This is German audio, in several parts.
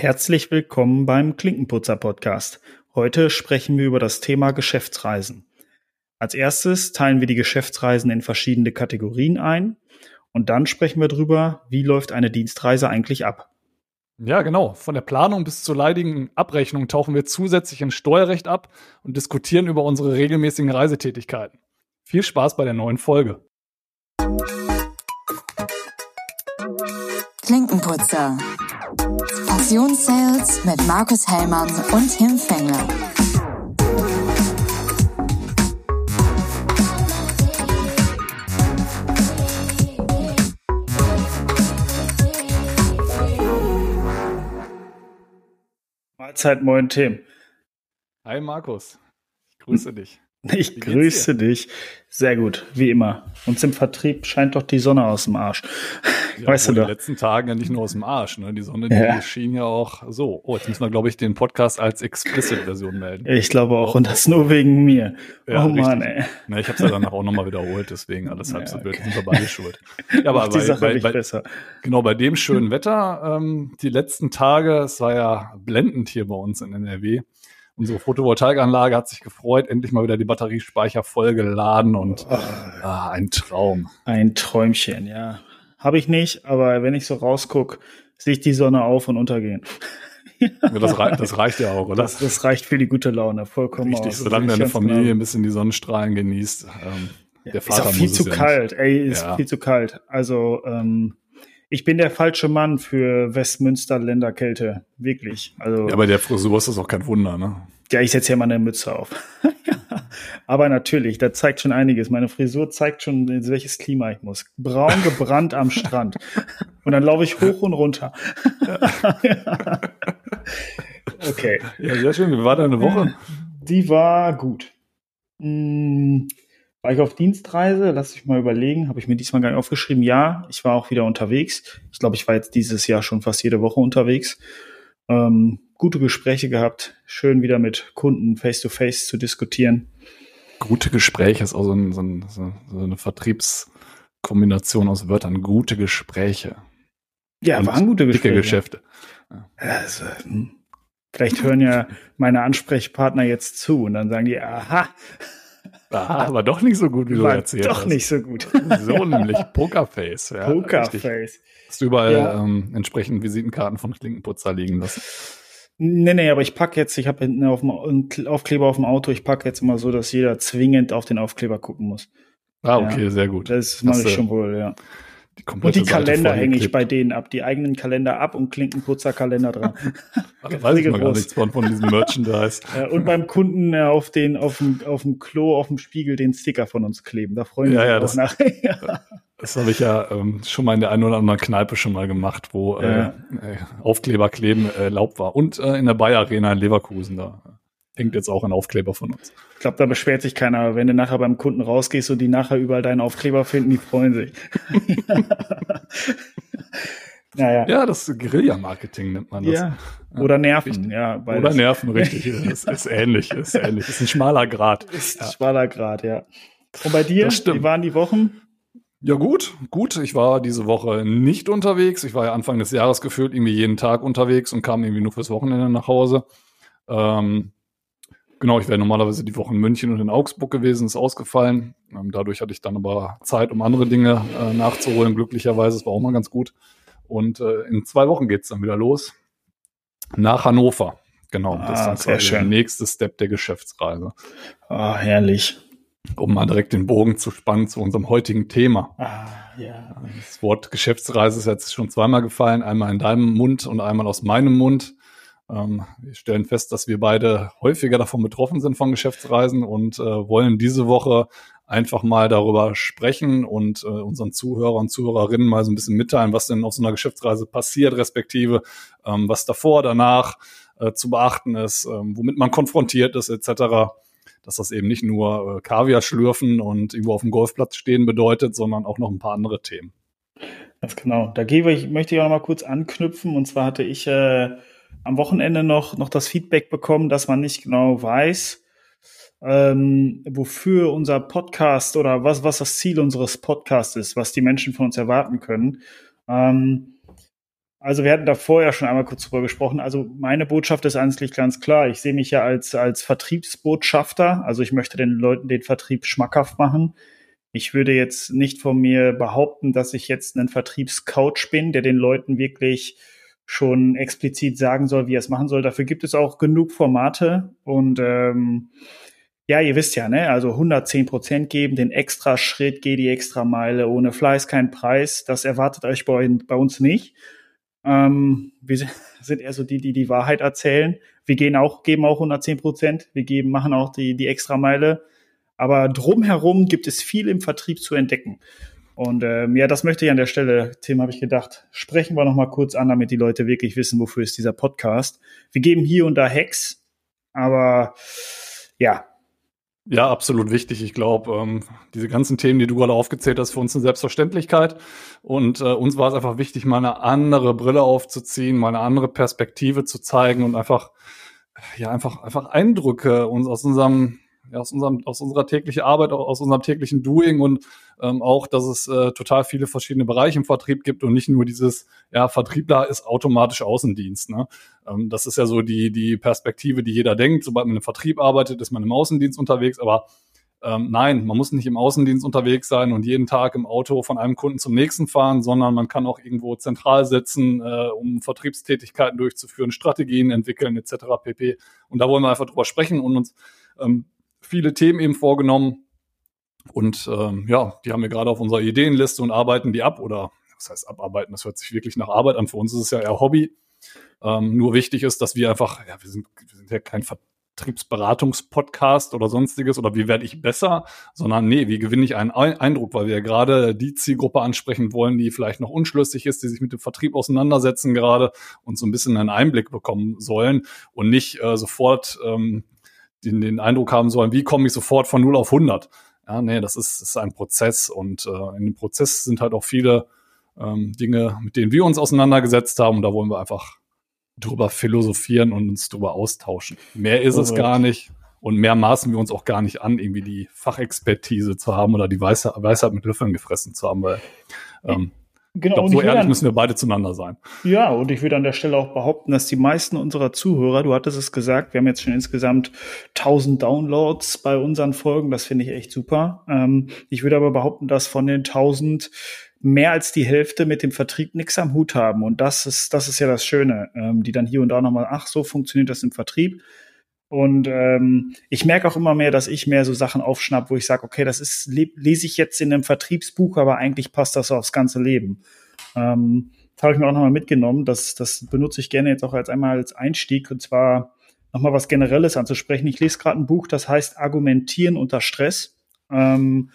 Herzlich willkommen beim Klinkenputzer Podcast. Heute sprechen wir über das Thema Geschäftsreisen. Als erstes teilen wir die Geschäftsreisen in verschiedene Kategorien ein und dann sprechen wir darüber, wie läuft eine Dienstreise eigentlich ab. Ja, genau. Von der Planung bis zur leidigen Abrechnung tauchen wir zusätzlich in Steuerrecht ab und diskutieren über unsere regelmäßigen Reisetätigkeiten. Viel Spaß bei der neuen Folge. Klinkenputzer. Passionssales mit Markus Hellmann und Tim Fengler. Mahlzeit, moin Tim. Hi Markus, ich grüße dich. Ich grüße dich. Sehr gut, wie immer. Uns im Vertrieb scheint doch die Sonne aus dem Arsch. Ja, weißt du doch. doch. Die letzten Tagen ja nicht nur aus dem Arsch. Ne? Die Sonne, die Ja. schien ja auch so. Oh, jetzt müssen wir, glaube ich, den Podcast als Explicit-Version melden. Ich glaube auch, und das nur wegen mir. Ja, oh Mann, richtig. ey. Na, ich habe es ja danach auch nochmal wiederholt, deswegen alles halb so okay. Sind wir beide schuld. Ja, aber die bei, Sache bei, bei, besser. genau bei dem schönen Wetter, ähm, die letzten Tage, es war ja blendend hier bei uns in NRW. Unsere Photovoltaikanlage hat sich gefreut, endlich mal wieder die Batteriespeicher vollgeladen und ah, ein Traum. Ein Träumchen, ja. Habe ich nicht, aber wenn ich so rausguck, sehe ich die Sonne auf und untergehen. Ja, Das, rei das reicht ja auch, oder? Das, das reicht für die gute Laune, vollkommen Richtig, aus. solange deine ist Familie genau. ein bisschen die Sonnenstrahlen genießt. Ähm, der ist Vater auch viel zu ja kalt, ey, ist Ja. viel zu kalt. Also, ähm, ich bin der falsche Mann für Westmünster Kälte, wirklich. Also. Ja, bei der Frisur ist das auch kein Wunder, ne? Ja, ich setze ja mal eine Mütze auf. Aber natürlich, da zeigt schon einiges. Meine Frisur zeigt schon, in welches Klima ich muss. Braun gebrannt am Strand. Und dann laufe ich hoch und runter. okay. Ja, sehr schön. Wie war deine Woche? Die war gut. Hm, war ich auf Dienstreise? Lass ich mal überlegen. Habe ich mir diesmal gar nicht aufgeschrieben? Ja, ich war auch wieder unterwegs. Ich glaube, ich war jetzt dieses Jahr schon fast jede Woche unterwegs. Ähm, gute Gespräche gehabt. Schön wieder mit Kunden face-to-face zu diskutieren. Gute Gespräche ist auch so, ein, so, ein, so eine Vertriebskombination aus Wörtern. Gute Gespräche. Ja, Und waren gute Dicke Gespräche. Geschäfte. Also, hm. vielleicht hören ja meine Ansprechpartner jetzt zu und dann sagen die, aha, Ah, aber doch nicht so gut, wie du war erzählt doch hast. nicht so gut. So nämlich Pokerface. Ja, richtig. Pokerface. Hast du überall Ja. ähm, entsprechend Visitenkarten von Klinkenputzer liegen lassen? Nee, nee, aber ich pack jetzt, ich habe hinten auf dem einen Aufkleber auf dem Auto, ich pack jetzt immer so, dass jeder zwingend auf den Aufkleber gucken muss. Ah, okay, sehr gut. Das mache ich du schon wohl, ja. Und die Kalender hänge ich bei denen ab, die eigenen Kalender ab und Klinkenputzerkalender dran. Ah, Da weiß ich noch gar nichts von, von diesem Merchandise. Ja, und beim Kunden äh, auf den, auf dem, auf dem Klo, auf dem Spiegel den Sticker von uns kleben. Da freuen Ja, wir ja, uns das- auch nachher. Das habe ich ja ähm, schon mal in der einen oder anderen Kneipe schon mal gemacht, wo äh, Ja. äh, Aufkleber kleben äh, erlaubt war. Und äh, in der Bayer Arena in Leverkusen, da hängt jetzt auch ein Aufkleber von uns. Ich glaube, da beschwert sich keiner. Wenn du nachher beim Kunden rausgehst und die nachher überall deinen Aufkleber finden, die freuen sich. naja. Ja, das Guerilla-Marketing nennt man das. Ja. Oder Nerven, Richtig. ja. Oder Nerven, richtig. Das ist ähnlich, ist ähnlich. Ist ein schmaler Grad. Ist Ja. ein schmaler Grad, ja. Und bei dir? Wie waren die Wochen? Ja, gut, gut. Ich war diese Woche nicht unterwegs. Ich war ja Anfang des Jahres gefühlt irgendwie jeden Tag unterwegs und kam irgendwie nur fürs Wochenende nach Hause. Ähm, genau, ich wäre normalerweise die Woche in München und in Augsburg gewesen, ist ausgefallen. Ähm, dadurch hatte ich dann aber Zeit, um andere Dinge äh, nachzuholen, glücklicherweise. Es war auch mal ganz gut. Und äh, in zwei Wochen geht's dann wieder los. Nach Hannover. Genau, das Ah, ist dann sehr schön. der nächste Step der Geschäftsreise. Ah, herrlich. Um mal direkt den Bogen zu spannen zu unserem heutigen Thema. Ah, ja. Das Wort Geschäftsreise ist jetzt schon zweimal gefallen, einmal in deinem Mund und einmal aus meinem Mund. Ähm, wir stellen fest, dass wir beide häufiger davon betroffen sind von Geschäftsreisen und äh, wollen diese Woche einfach mal darüber sprechen und äh, unseren Zuhörern und Zuhörerinnen mal so ein bisschen mitteilen, was denn auf so einer Geschäftsreise passiert, respektive ähm, was davor, danach äh, zu beachten ist, ähm, womit man konfrontiert ist, etc. Dass das eben nicht nur äh, Kaviar schlürfen und irgendwo auf dem Golfplatz stehen bedeutet, sondern auch noch ein paar andere Themen. Ganz genau. Da gebe ich, möchte ich auch noch mal kurz anknüpfen. Und zwar hatte ich äh, am Wochenende noch, noch das Feedback bekommen, dass man nicht genau weiß, ähm, wofür unser Podcast oder was, was das Ziel unseres Podcasts ist, was die Menschen von uns erwarten können. Ähm, Also wir hatten da vorher schon einmal kurz drüber gesprochen. Also meine Botschaft ist eigentlich ganz klar. Ich sehe mich ja als, als Vertriebsbotschafter. Also ich möchte den Leuten den Vertrieb schmackhaft machen. Ich würde jetzt nicht von mir behaupten, dass ich jetzt ein Vertriebscoach bin, der den Leuten wirklich schon explizit sagen soll, wie er es machen soll. Dafür gibt es auch genug Formate und ähm, ja, ihr wisst ja, ne, also 110 Prozent geben, den extra Schritt, geh die extra Meile, ohne Fleiß kein Preis. Das erwartet euch bei, bei uns nicht. Ähm, wir sind eher so die, die die Wahrheit erzählen. Wir gehen auch, geben auch 110 Prozent. Wir geben, machen auch die, die extra Meile. Aber drumherum gibt es viel im Vertrieb zu entdecken. Und ähm, ja, das möchte ich an der Stelle, Tim, habe ich gedacht, sprechen wir noch mal kurz an, damit die Leute wirklich wissen, wofür ist dieser Podcast. Wir geben hier und da Hacks, aber ja, ja, absolut wichtig. Ich glaube, ähm, diese ganzen Themen, die du gerade aufgezählt hast, für uns eine Selbstverständlichkeit. Und äh, uns war es einfach wichtig, mal eine andere Brille aufzuziehen, mal eine andere Perspektive zu zeigen und einfach, ja, einfach, einfach Eindrücke uns aus unserem ja, aus, unserem, aus unserer täglichen Arbeit, aus unserem täglichen Doing und ähm, auch, dass es äh, total viele verschiedene Bereiche im Vertrieb gibt und nicht nur dieses, ja, Vertriebler ist automatisch Außendienst. Ne? Ähm, das ist ja so die, die Perspektive, die jeder denkt. Sobald man im Vertrieb arbeitet, ist man im Außendienst unterwegs, aber ähm, nein, man muss nicht im Außendienst unterwegs sein und jeden Tag im Auto von einem Kunden zum nächsten fahren, sondern man kann auch irgendwo zentral sitzen, äh, um Vertriebstätigkeiten durchzuführen, Strategien entwickeln etc. pp. Und da wollen wir einfach drüber sprechen und uns ähm, viele Themen eben vorgenommen. Und ähm, ja, die haben wir gerade auf unserer Ideenliste und arbeiten die ab oder was heißt abarbeiten? Das hört sich wirklich nach Arbeit an. Für uns ist es ja eher Hobby. Ähm, nur wichtig ist, dass wir einfach, ja, wir sind, wir sind ja kein Vertriebsberatungspodcast oder sonstiges oder wie werde ich besser, sondern nee, wie gewinne ich einen Eindruck, weil wir ja gerade die Zielgruppe ansprechen wollen, die vielleicht noch unschlüssig ist, die sich mit dem Vertrieb auseinandersetzen gerade und so ein bisschen einen Einblick bekommen sollen und nicht äh, sofort ähm, den, den Eindruck haben sollen, wie komme ich sofort von 0 auf 100. Ja, nee, das ist, ist ein Prozess und äh, in dem Prozess sind halt auch viele ähm, Dinge, mit denen wir uns auseinandergesetzt haben und da wollen wir einfach drüber philosophieren und uns drüber austauschen. Mehr ist es gar nicht und mehr maßen wir uns auch gar nicht an, irgendwie die Fachexpertise zu haben oder die Weisheit, Weisheit mit Löffeln gefressen zu haben, weil ähm, Genau, ich glaub, so ehrlich dann, müssen wir beide zueinander sein. Ja, und ich würde an der Stelle auch behaupten, dass die meisten unserer Zuhörer, du hattest es gesagt, wir haben jetzt schon insgesamt 1000 Downloads bei unseren Folgen, das finde ich echt super. Ähm, ich würde aber behaupten, dass von den 1000 mehr als die Hälfte mit dem Vertrieb nichts am Hut haben. Und das ist, das ist ja das Schöne, ähm, die dann hier und da nochmal, ach, so funktioniert das im Vertrieb. Und ähm, ich merke auch immer mehr, dass ich mehr so Sachen aufschnapp, wo ich sage, okay, das ist lese ich jetzt in einem Vertriebsbuch, aber eigentlich passt das aufs ganze Leben. Ähm, das habe ich mir auch nochmal mitgenommen. Das, das benutze ich gerne jetzt auch als einmal als Einstieg und zwar nochmal was Generelles anzusprechen. Ich lese gerade ein Buch, das heißt Argumentieren unter Stress. Ähm,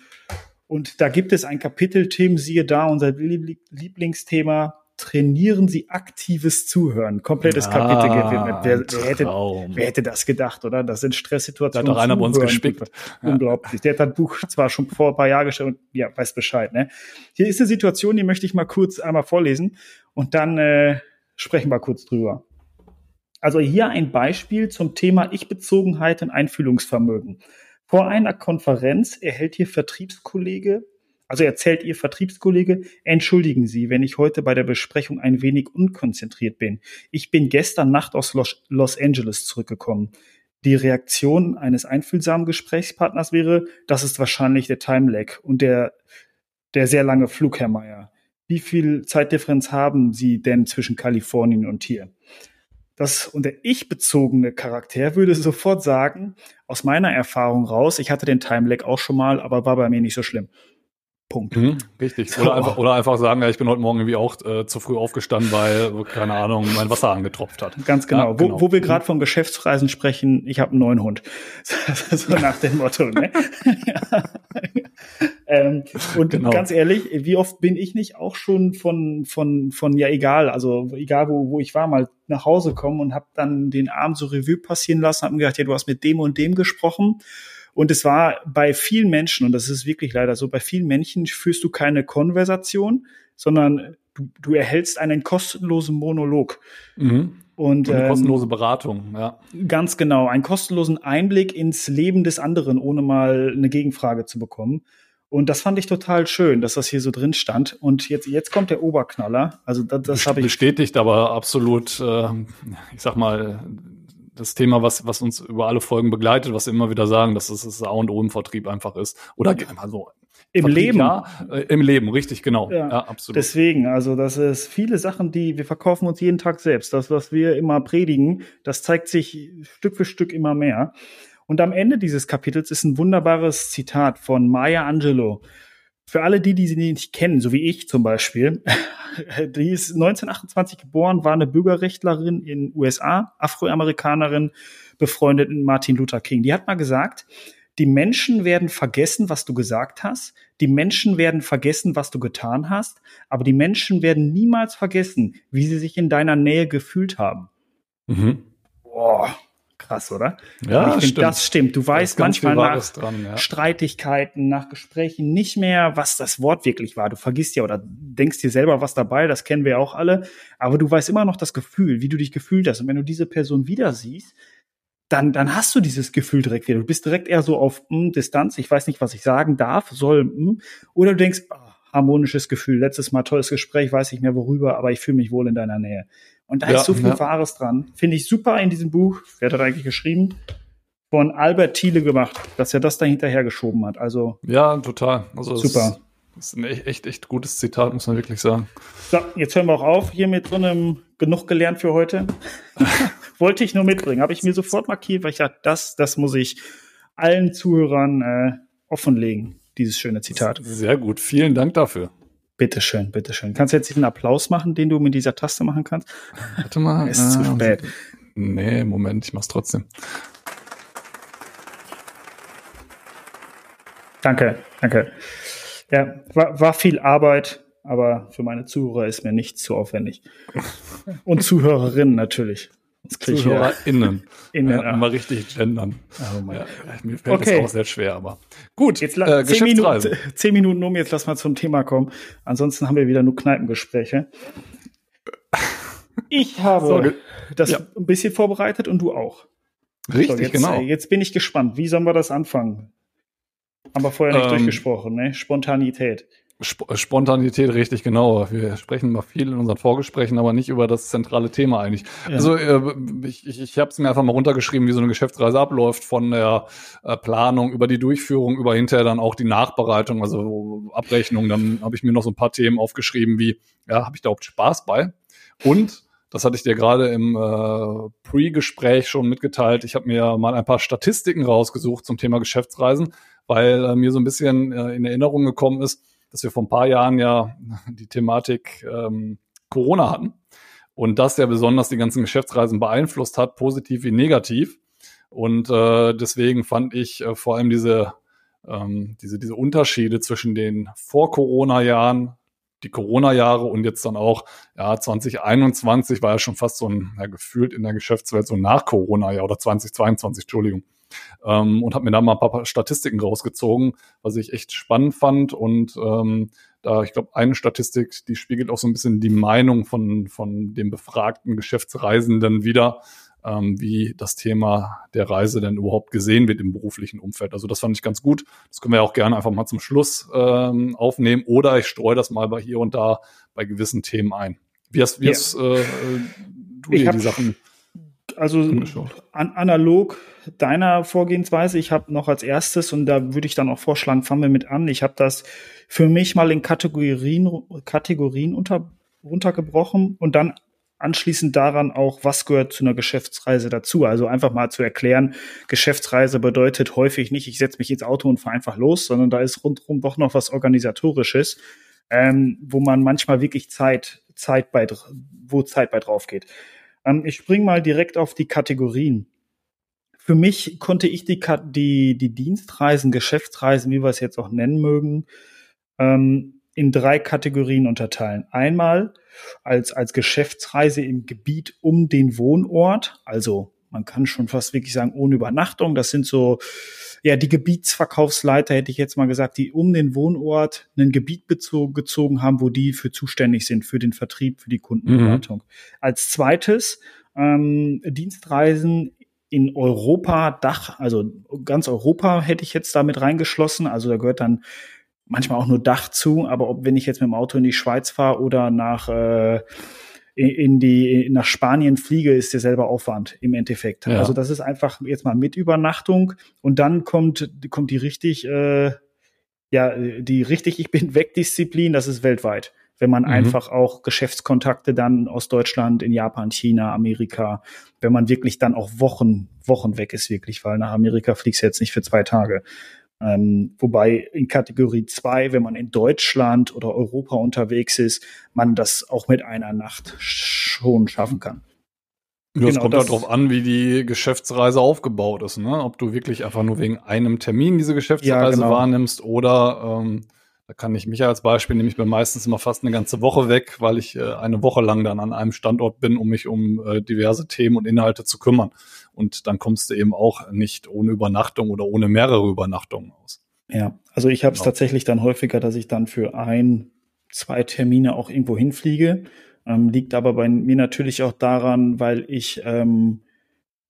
und da gibt es ein Kapitelthema, siehe da, unser Lieblingsthema trainieren Sie aktives Zuhören. Komplettes ah, Kapitel gewidmet. Wer, wer, hätte, wer hätte das gedacht, oder? Das sind Stresssituationen. Da hat doch einer bei uns gespickt. Ja. Unglaublich. Der hat das Buch zwar schon vor ein paar Jahren gestellt und ja, weiß Bescheid. Ne? Hier ist eine Situation, die möchte ich mal kurz einmal vorlesen und dann äh, sprechen wir kurz drüber. Also hier ein Beispiel zum Thema Ich-Bezogenheit und Einfühlungsvermögen. Vor einer Konferenz erhält hier Vertriebskollege also erzählt Ihr Vertriebskollege, entschuldigen Sie, wenn ich heute bei der Besprechung ein wenig unkonzentriert bin. Ich bin gestern Nacht aus Los Angeles zurückgekommen. Die Reaktion eines einfühlsamen Gesprächspartners wäre, das ist wahrscheinlich der Time Lag und der, der sehr lange Flug, Herr Meier. Wie viel Zeitdifferenz haben Sie denn zwischen Kalifornien und hier? Das und der ich-bezogene Charakter würde sofort sagen, aus meiner Erfahrung raus, ich hatte den Time Lag auch schon mal, aber war bei mir nicht so schlimm. Punkt. Mhm, richtig. So. Oder, einfach, oder einfach sagen, ja, ich bin heute Morgen irgendwie auch äh, zu früh aufgestanden, weil, keine Ahnung, mein Wasser angetropft hat. Ganz genau. Ja, genau. Wo, wo wir gerade mhm. von Geschäftsreisen sprechen, ich habe einen neuen Hund. so nach dem Motto. Ne? ähm, und genau. ganz ehrlich, wie oft bin ich nicht auch schon von, von, von ja egal, also egal wo, wo ich war, mal nach Hause kommen und habe dann den Abend so Revue passieren lassen, habe mir gedacht, ja, du hast mit dem und dem gesprochen und es war bei vielen Menschen, und das ist wirklich leider so, bei vielen Menschen führst du keine Konversation, sondern du, du erhältst einen kostenlosen Monolog. Mhm. Und, eine kostenlose Beratung, ja. Ganz genau, einen kostenlosen Einblick ins Leben des anderen, ohne mal eine Gegenfrage zu bekommen. Und das fand ich total schön, dass das hier so drin stand. Und jetzt, jetzt kommt der Oberknaller. Also das, das habe ich. Bestätigt aber absolut, äh, ich sag mal, das Thema, was, was uns über alle Folgen begleitet, was wir immer wieder sagen, dass es das A und O im Vertrieb einfach ist. Oder also im Vertrieb, Leben. Ja, äh, im Leben, richtig, genau. Ja, Ja, absolut. Deswegen, also das ist viele Sachen, die wir verkaufen uns jeden Tag selbst. Das, was wir immer predigen, das zeigt sich Stück für Stück immer mehr. Und am Ende dieses Kapitels ist ein wunderbares Zitat von Maya Angelou. Für alle die, die sie nicht kennen, so wie ich zum Beispiel, die ist 1928 geboren, war eine Bürgerrechtlerin in USA, Afroamerikanerin, befreundet mit Martin Luther King. Die hat mal gesagt, die Menschen werden vergessen, was du gesagt hast. Die Menschen werden vergessen, was du getan hast. Aber die Menschen werden niemals vergessen, wie sie sich in deiner Nähe gefühlt haben. Mhm. Boah, krass, oder? Ja, ich finde, das stimmt. Du weißt manchmal nach dran, ja. Streitigkeiten, nach Gesprächen nicht mehr, was das Wort wirklich war. Du vergisst ja oder denkst dir selber was dabei, das kennen wir auch alle. Aber du weißt immer noch das Gefühl, wie du dich gefühlt hast. Und wenn du diese Person wieder siehst, dann, dann hast du dieses Gefühl direkt wieder. Du bist direkt eher so auf hm, Distanz. Ich weiß nicht, was ich sagen darf, soll. Hm. Oder du denkst, ah, harmonisches Gefühl. Letztes Mal tolles Gespräch, weiß nicht mehr worüber, aber ich fühle mich wohl in deiner Nähe. Und da Ja, ist so viel ja. Wahres dran. Finde ich super in diesem Buch. Wer hat das eigentlich geschrieben? Von Albert Thiele gemacht, dass er das da hinterher geschoben hat. Also, Ja, total. Also Super. Das ist ein echt, echt, echt gutes Zitat, muss man wirklich sagen. so, jetzt hören wir auch auf hier mit so einem genug gelernt für heute. Wollte ich nur mitbringen. Habe ich mir sofort markiert, weil ich dachte, das, das muss ich allen Zuhörern äh, offenlegen, dieses schöne Zitat. Sehr gut. Vielen Dank dafür. Bitteschön, bitteschön. Kannst du jetzt diesen Applaus machen, den du mit dieser Taste machen kannst? Warte mal. Ist zu äh, spät. Nee, Moment, ich mach's trotzdem. Danke, danke. Ja, war, war viel Arbeit, aber für meine Zuhörer ist mir nichts zu aufwendig. Und Zuhörerinnen natürlich. ZuhörerInnen. in den Ja, mal richtig gendern. Oh Ja, mir fällt Okay. das auch sehr schwer, aber gut. Jetzt äh, zehn. Minuten, zehn Minuten um, jetzt lass mal zum Thema kommen. Ansonsten haben wir wieder nur Kneipengespräche. Ich habe So, ge- das ja. ein bisschen vorbereitet und du auch. Richtig, so, jetzt, genau. äh, Jetzt bin ich gespannt. Wie sollen wir das anfangen? Haben wir vorher nicht Ähm, durchgesprochen, ne? Spontanität. Sp Spontanität, richtig, genau. Wir sprechen mal viel in unseren Vorgesprächen, aber nicht über das zentrale Thema eigentlich. Ja. Also äh, ich, ich, ich habe es mir einfach mal runtergeschrieben, wie so eine Geschäftsreise abläuft, von der äh, Planung über die Durchführung, über hinterher dann auch die Nachbereitung, also Abrechnung. Dann habe ich mir noch so ein paar Themen aufgeschrieben, wie, ja, habe ich da überhaupt Spaß bei? Und das hatte ich dir gerade im äh, Pre-Gespräch schon mitgeteilt. Ich habe mir mal ein paar Statistiken rausgesucht zum Thema Geschäftsreisen, weil äh, mir so ein bisschen äh, in Erinnerung gekommen ist, dass wir vor ein paar Jahren ja die Thematik ähm, Corona hatten und das ja besonders die ganzen Geschäftsreisen beeinflusst hat, positiv wie negativ. Und äh, deswegen fand ich äh, vor allem diese, ähm, diese, diese Unterschiede zwischen den Vor-Corona-Jahren, die Corona-Jahre und jetzt dann auch, ja, 2021 war ja schon fast so ein, ja, gefühlt in der Geschäftswelt so ein Nach-Corona-Jahr oder 2022, Entschuldigung. Ähm, und habe mir da mal ein paar Statistiken rausgezogen, was ich echt spannend fand. Und ähm, da, ich glaube, eine Statistik, die spiegelt auch so ein bisschen die Meinung von, von dem befragten Geschäftsreisenden wieder, ähm, wie das Thema der Reise denn überhaupt gesehen wird im beruflichen Umfeld. Also das fand ich ganz gut. Das können wir auch gerne einfach mal zum Schluss ähm, aufnehmen oder ich streue das mal bei hier und da bei gewissen Themen ein. Wie hast, wie Ja. hast äh, äh, du dir die Sachen Also an, analog deiner Vorgehensweise. Ich habe noch als erstes, und da würde ich dann auch vorschlagen, fangen wir mit an. Ich habe das für mich mal in Kategorien, Kategorien unter, runtergebrochen und dann anschließend daran auch, was gehört zu einer Geschäftsreise dazu. Also einfach mal zu erklären, Geschäftsreise bedeutet häufig nicht, ich setze mich ins Auto und fahre einfach los, sondern da ist rundherum doch noch was Organisatorisches, ähm, wo man manchmal wirklich Zeit, Zeit bei, wo Zeit bei drauf geht. Ähm, ich spring mal direkt auf die Kategorien. Für mich konnte ich die, die, die Dienstreisen, Geschäftsreisen, wie wir es jetzt auch nennen mögen, ähm, in drei Kategorien unterteilen. Einmal als, als Geschäftsreise im Gebiet um den Wohnort, also man kann schon fast wirklich sagen, ohne Übernachtung. Das sind so, ja, die Gebietsverkaufsleiter, hätte ich jetzt mal gesagt, die um den Wohnort ein Gebiet gezogen haben, wo die für zuständig sind, für den Vertrieb, für die Kundenberatung. Als zweites ähm, Dienstreisen in Europa, Dach, also ganz Europa hätte ich jetzt damit reingeschlossen. Also da gehört dann manchmal auch nur Dach zu, aber ob wenn ich jetzt mit dem Auto in die Schweiz fahre oder nach äh, in die nach Spanien fliege, ist derselbe Aufwand im Endeffekt. Ja. Also das ist einfach jetzt mal mit Übernachtung und dann kommt kommt die richtig äh, ja die richtig ich bin weg Disziplin, das ist weltweit. Wenn man mhm. einfach auch Geschäftskontakte dann aus Deutschland, in Japan, China, Amerika, wenn man wirklich dann auch Wochen, Wochen weg ist, wirklich, weil nach Amerika fliegst du jetzt nicht für zwei Tage. Ähm, wobei in Kategorie 2, wenn man in Deutschland oder Europa unterwegs ist, man das auch mit einer Nacht schon schaffen kann. Ja, es genau, kommt halt darauf an, wie die Geschäftsreise aufgebaut ist, ne? Ob du wirklich einfach nur wegen einem Termin diese Geschäftsreise ja, genau. wahrnimmst oder ähm, da kann ich mich als Beispiel, nehme ich mir meistens immer fast eine ganze Woche weg, weil ich äh, eine Woche lang dann an einem Standort bin, um mich um äh, diverse Themen und Inhalte zu kümmern. Und dann kommst du eben auch nicht ohne Übernachtung oder ohne mehrere Übernachtungen aus. Ja, also ich habe es genau. tatsächlich dann häufiger, dass ich dann für ein, zwei Termine auch irgendwo hinfliege. Ähm, liegt aber bei mir natürlich auch daran, weil ich ähm,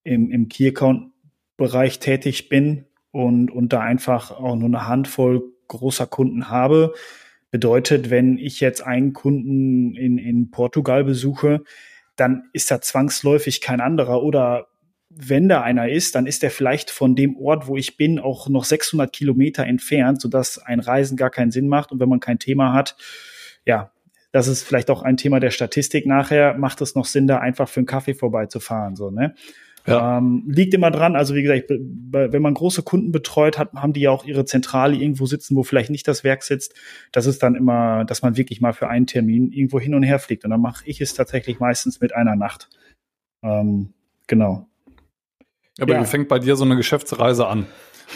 im, im Key Account Bereich tätig bin und, und da einfach auch nur eine Handvoll großer Kunden habe. Bedeutet, wenn ich jetzt einen Kunden in, in Portugal besuche, dann ist da zwangsläufig kein anderer oder wenn da einer ist, dann ist er vielleicht von dem Ort, wo ich bin, auch noch 600 Kilometer entfernt, sodass ein Reisen gar keinen Sinn macht. Und wenn man kein Thema hat, ja, das ist vielleicht auch ein Thema der Statistik nachher, macht es noch Sinn, da einfach für einen Kaffee vorbeizufahren, so, ne? Ja. Ähm, liegt immer dran, also wie gesagt, wenn man große Kunden betreut hat, haben die ja auch ihre Zentrale irgendwo sitzen, wo vielleicht nicht das Werk sitzt. Das ist dann immer, dass man wirklich mal für einen Termin irgendwo hin und her fliegt. Und dann mache ich es tatsächlich meistens mit einer Nacht. Ähm, genau. Aber ja. wie fängt bei dir so eine Geschäftsreise an?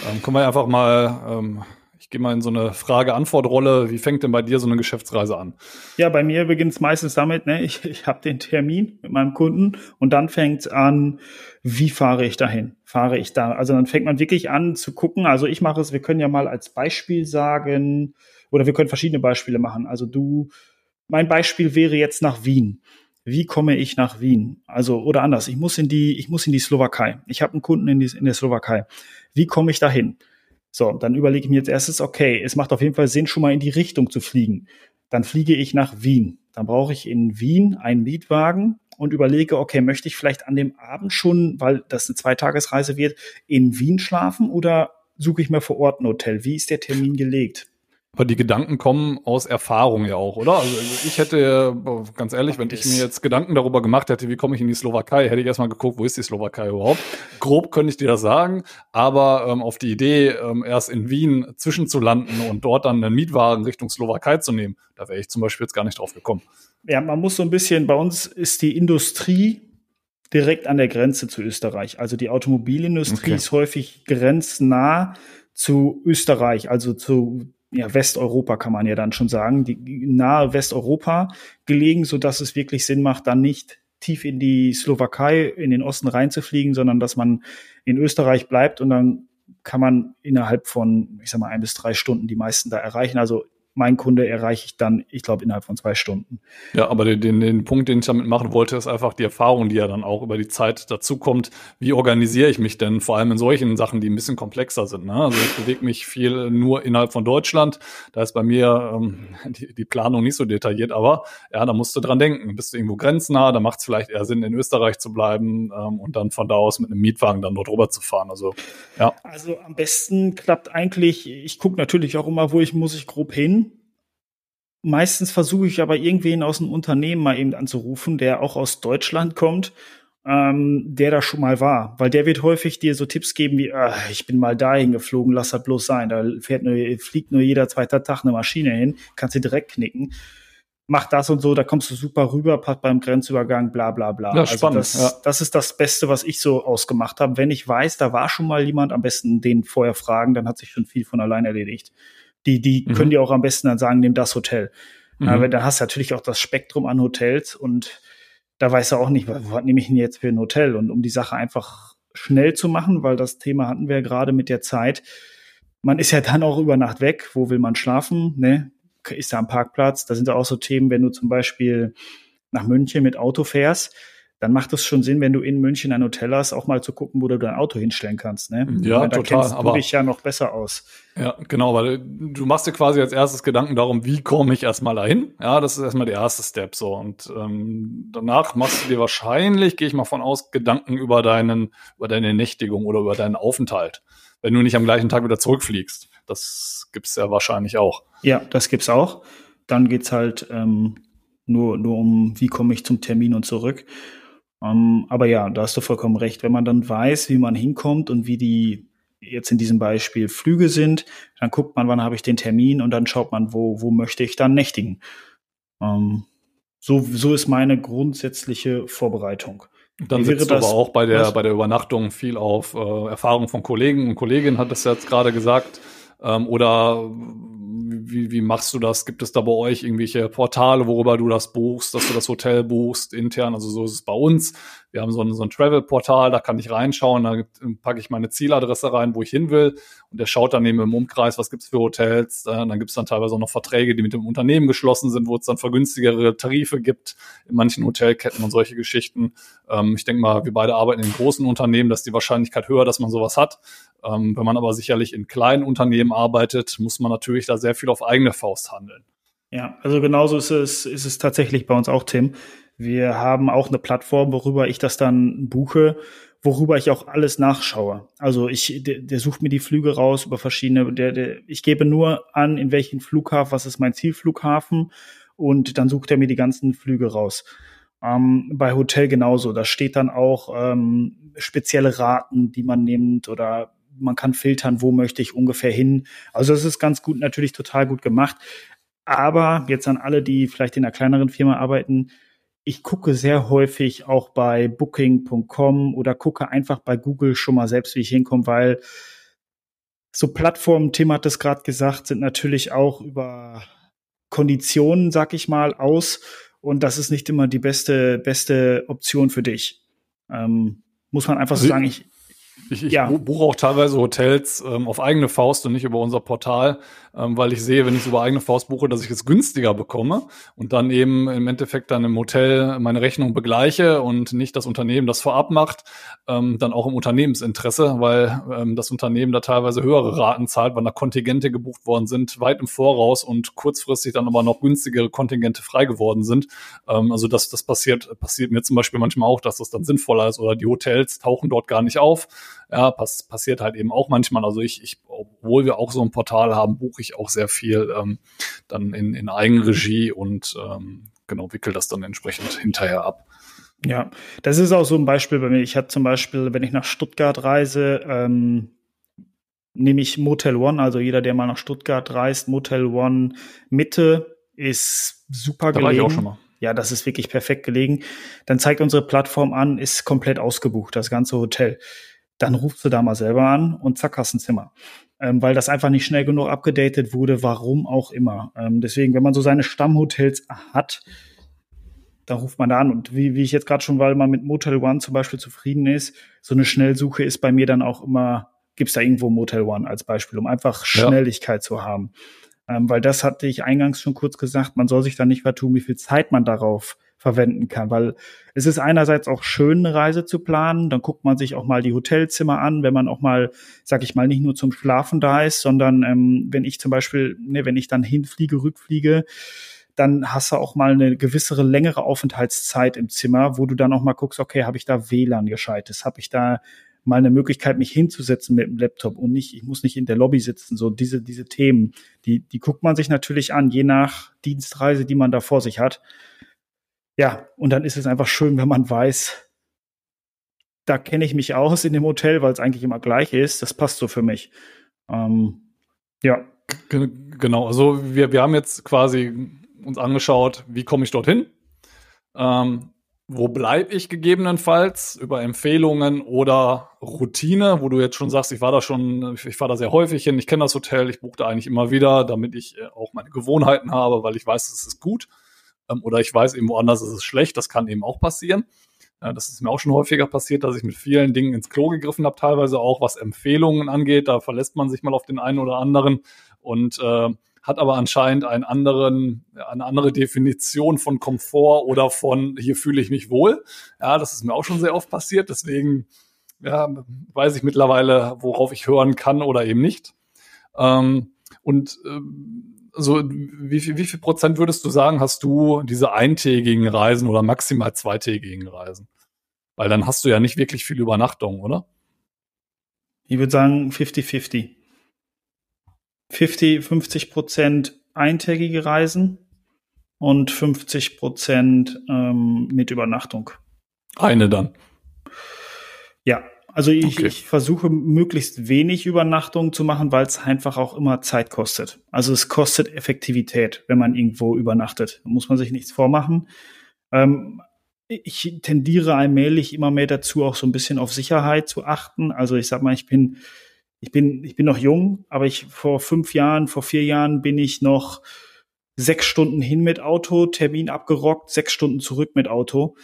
Ähm, können wir einfach mal ähm, ich gehe mal in so eine Frage-Antwort-Rolle. Wie fängt denn bei dir so eine Geschäftsreise an? Ja, bei mir beginnt es meistens damit, ne, ich, ich habe den Termin mit meinem Kunden und dann fängt es an, wie fahre ich dahin? Fahre ich da? Also dann fängt man wirklich an zu gucken. Also ich mache es, wir können ja mal als Beispiel sagen, oder wir können verschiedene Beispiele machen. Also du, mein Beispiel wäre jetzt nach Wien wie komme ich nach Wien? Also, oder anders, ich muss in die, ich muss in die Slowakei. Ich habe einen Kunden in, die, in der Slowakei. Wie komme ich dahin? So, dann überlege ich mir jetzt erstes, okay, es macht auf jeden Fall Sinn, schon mal in die Richtung zu fliegen. Dann fliege ich nach Wien. Dann brauche ich in Wien einen Mietwagen und überlege, okay, möchte ich vielleicht an dem Abend schon, weil das eine Zweitagesreise wird, in Wien schlafen oder suche ich mir vor Ort ein Hotel? Wie ist der Termin gelegt? Aber die Gedanken kommen aus Erfahrung ja auch, oder? Also ich hätte, ganz ehrlich, wenn ich mir jetzt Gedanken darüber gemacht hätte, wie komme ich in die Slowakei, hätte ich erstmal geguckt, wo ist die Slowakei überhaupt? Grob könnte ich dir das sagen, aber ähm, auf die Idee, ähm, erst in Wien zwischenzulanden und dort dann einen Mietwagen Richtung Slowakei zu nehmen, da wäre ich zum Beispiel jetzt gar nicht drauf gekommen. Ja, man muss so ein bisschen, bei uns ist die Industrie direkt an der Grenze zu Österreich. Also die Automobilindustrie okay. ist häufig grenznah zu Österreich, also zu ja, Westeuropa kann man ja dann schon sagen, die nahe Westeuropa gelegen, so dass es wirklich Sinn macht, dann nicht tief in die Slowakei, in den Osten reinzufliegen, sondern dass man in Österreich bleibt und dann kann man innerhalb von, ich sag mal, ein bis drei Stunden die meisten da erreichen. Also mein Kunde erreiche ich dann, ich glaube, innerhalb von zwei Stunden. Ja, aber den, den, den Punkt, den ich damit machen wollte, ist einfach die Erfahrung, die ja dann auch über die Zeit dazu kommt. Wie organisiere ich mich denn vor allem in solchen Sachen, die ein bisschen komplexer sind? Ne? Also ich bewege mich viel nur innerhalb von Deutschland. Da ist bei mir ähm, die, die Planung nicht so detailliert, aber ja, da musst du dran denken. Bist du irgendwo grenznah, da macht es vielleicht eher Sinn, in Österreich zu bleiben ähm, und dann von da aus mit einem Mietwagen dann dort rüber zu fahren. Also ja. Also am besten klappt eigentlich, ich gucke natürlich auch immer, wo ich muss ich grob hin Meistens versuche ich aber irgendwen aus dem Unternehmen mal eben anzurufen, der auch aus Deutschland kommt, ähm, der da schon mal war. Weil der wird häufig dir so Tipps geben wie, äh, ich bin mal dahin geflogen, lass das bloß sein. Da fährt nur, fliegt nur jeder zweite Tag eine Maschine hin, kannst du direkt knicken. Mach das und so, da kommst du super rüber, passt beim Grenzübergang, bla bla bla. Ja, also spannend, das, ja. das ist das Beste, was ich so ausgemacht habe. Wenn ich weiß, da war schon mal jemand, am besten den vorher fragen, dann hat sich schon viel von allein erledigt. Die, die mhm. können dir auch am besten dann sagen, nimm das Hotel. Mhm. Aber da hast du natürlich auch das Spektrum an Hotels und da weißt du auch nicht, was nehme ich denn jetzt für ein Hotel? Und um die Sache einfach schnell zu machen, weil das Thema hatten wir ja gerade mit der Zeit. Man ist ja dann auch über Nacht weg. Wo will man schlafen? Ne? Ist da am Parkplatz? Da sind auch so Themen, wenn du zum Beispiel nach München mit Auto fährst, dann macht es schon Sinn, wenn du in München ein Hotel hast, auch mal zu gucken, wo du dein Auto hinstellen kannst. Ne? Ja, Weil da total. kennst aber du dich ja noch besser aus. Ja, genau, weil du machst dir quasi als erstes Gedanken darum, wie komme ich erstmal dahin? Ja, das ist erstmal der erste Step so. Und ähm, danach machst du dir wahrscheinlich, gehe ich mal von aus, Gedanken über deinen, über deine Nächtigung oder über deinen Aufenthalt, wenn du nicht am gleichen Tag wieder zurückfliegst. Das gibt's ja wahrscheinlich auch. Ja, das gibt's auch. Dann geht's halt ähm, nur, nur um, wie komme ich zum Termin und zurück. Ähm, aber ja, da hast du vollkommen recht. Wenn man dann weiß, wie man hinkommt und wie die jetzt in diesem Beispiel Flüge sind, dann guckt man, wann habe ich den Termin und dann schaut man, wo, wo möchte ich dann nächtigen. Ähm, so, so ist meine grundsätzliche Vorbereitung. Dann Wie wäre setzt du aber auch bei der, was? bei der Übernachtung viel auf äh, Erfahrung von Kollegen und Kolleginnen, hat das jetzt gerade gesagt. Ähm, oder wie, wie machst du das? Gibt es da bei euch irgendwelche Portale, worüber du das buchst, dass du das Hotel buchst intern? Also so ist es bei uns. Wir haben so ein, so ein Travel-Portal, da kann ich reinschauen, da packe ich meine Zieladresse rein, wo ich hin will. Und der schaut dann eben im Umkreis, was gibt's für Hotels. Äh, dann gibt's dann teilweise auch noch Verträge, die mit dem Unternehmen geschlossen sind, wo es dann vergünstigere Tarife gibt in manchen Hotelketten und solche Geschichten. Ähm, ich denke mal, wir beide arbeiten in großen Unternehmen, dass die Wahrscheinlichkeit höher, dass man sowas hat. Ähm, wenn man aber sicherlich in kleinen Unternehmen arbeitet, muss man natürlich da sehr viel auf eigene Faust handeln. Ja, also genauso ist es, ist es tatsächlich bei uns auch, Tim. Wir haben auch eine Plattform, worüber ich das dann buche, worüber ich auch alles nachschaue. Also ich, der, der sucht mir die Flüge raus über verschiedene, der, der, ich gebe nur an, in welchen Flughafen, was ist mein Zielflughafen und dann sucht er mir die ganzen Flüge raus. Ähm, bei Hotel genauso. Da steht dann auch ähm, spezielle Raten, die man nimmt oder man kann filtern, wo möchte ich ungefähr hin. Also das ist ganz gut, natürlich total gut gemacht. Aber jetzt an alle, die vielleicht in einer kleineren Firma arbeiten, ich gucke sehr häufig auch bei booking.com oder gucke einfach bei Google schon mal selbst, wie ich hinkomme, weil so Plattformen, Tim hat es gerade gesagt, sind natürlich auch über Konditionen, sag ich mal, aus. Und das ist nicht immer die beste, beste Option für dich. Ähm, muss man einfach so sagen, ich, Ich, ich Ja. bu- buche auch teilweise Hotels ähm, auf eigene Faust und nicht über unser Portal, ähm, weil ich sehe, wenn ich es über eigene Faust buche, dass ich es günstiger bekomme und dann eben im Endeffekt dann im Hotel meine Rechnung begleiche und nicht das Unternehmen das vorab macht, ähm, dann auch im Unternehmensinteresse, weil ähm, das Unternehmen da teilweise höhere Raten zahlt, weil da Kontingente gebucht worden sind, weit im Voraus und kurzfristig dann aber noch günstigere Kontingente frei geworden sind. Ähm, also das, das passiert, passiert mir zum Beispiel manchmal auch, dass das dann sinnvoller ist oder die Hotels tauchen dort gar nicht auf. Ja, pass, passiert halt eben auch manchmal. Also ich, ich, obwohl wir auch so ein Portal haben, buche ich auch sehr viel ähm, dann in, in Eigenregie und ähm, genau wickel das dann entsprechend hinterher ab. Ja, das ist auch so ein Beispiel bei mir. Ich hatte zum Beispiel, wenn ich nach Stuttgart reise, ähm, nehme ich Motel One, also jeder, der mal nach Stuttgart reist, Motel One Mitte ist super Da war gelegen. ich auch schon mal. Ja, das ist wirklich perfekt gelegen. Dann zeigt unsere Plattform an, ist komplett ausgebucht, das ganze Hotel. Dann rufst du da mal selber an und zack, hast ein Zimmer. Ähm, weil das einfach nicht schnell genug abgedatet wurde, warum auch immer. Ähm, deswegen, wenn man so seine Stammhotels hat, da ruft man da an. Und wie, wie ich jetzt gerade schon, weil man mit Motel One zum Beispiel zufrieden ist, so eine Schnellsuche ist bei mir dann auch immer, gibt's da irgendwo Motel One als Beispiel, um einfach Ja. Schnelligkeit zu haben. Ähm, weil das hatte ich eingangs schon kurz gesagt, man soll sich da nicht vertun, wie viel Zeit man darauf verwenden kann, weil es ist einerseits auch schön, eine Reise zu planen, dann guckt man sich auch mal die Hotelzimmer an, wenn man auch mal, sag ich mal, nicht nur zum Schlafen da ist, sondern ähm, wenn ich zum Beispiel, ne, wenn ich dann hinfliege, rückfliege, dann hast du auch mal eine gewissere längere Aufenthaltszeit im Zimmer, wo du dann auch mal guckst, okay, habe ich da WLAN gescheites, habe ich da mal eine Möglichkeit, mich hinzusetzen mit dem Laptop und nicht, ich muss nicht in der Lobby sitzen. So diese, diese Themen, die, die guckt man sich natürlich an, je nach Dienstreise, die man da vor sich hat. Ja, und dann ist es einfach schön, wenn man weiß, da kenne ich mich aus in dem Hotel, weil es eigentlich immer gleich ist. Das passt so für mich. Ähm, ja, Ge- Genau, also wir, wir haben jetzt quasi uns angeschaut, wie komme ich dorthin? Ähm, wo bleibe ich gegebenenfalls über Empfehlungen oder Routine, wo du jetzt schon sagst, ich war da schon, ich fahre da sehr häufig hin, ich kenne das Hotel, ich buche da eigentlich immer wieder, damit ich äh, auch meine Gewohnheiten habe, weil ich weiß, es ist gut. Ähm, oder ich weiß eben woanders, ist es schlecht, das kann eben auch passieren. Ja, das ist mir auch schon häufiger passiert, dass ich mit vielen Dingen ins Klo gegriffen habe, teilweise auch was Empfehlungen angeht. Da verlässt man sich mal auf den einen oder anderen und äh, hat aber anscheinend einen anderen, eine andere Definition von Komfort oder von hier fühle ich mich wohl. Ja, das ist mir auch schon sehr oft passiert. Deswegen ja, weiß ich mittlerweile, worauf ich hören kann oder eben nicht. Ähm, und ähm, so, wie viel, wie viel Prozent würdest du sagen, hast du diese eintägigen Reisen oder maximal zweitägigen Reisen? Weil dann hast du ja nicht wirklich viel Übernachtung, oder? Ich würde sagen 50-50. 50, 50 Prozent eintägige Reisen und 50 Prozent ähm, mit Übernachtung. Eine dann. Ja, also ich, okay. ich versuche möglichst wenig Übernachtung zu machen, weil es einfach auch immer Zeit kostet. Also es kostet Effektivität, wenn man irgendwo übernachtet. Da muss man sich nichts vormachen. Ähm, ich tendiere allmählich immer mehr dazu, auch so ein bisschen auf Sicherheit zu achten. Also ich sag mal, ich bin, ich bin, ich bin noch jung, aber ich vor fünf Jahren, vor vier Jahren bin ich noch sechs Stunden hin mit Auto, Termin abgerockt, sechs Stunden zurück mit Auto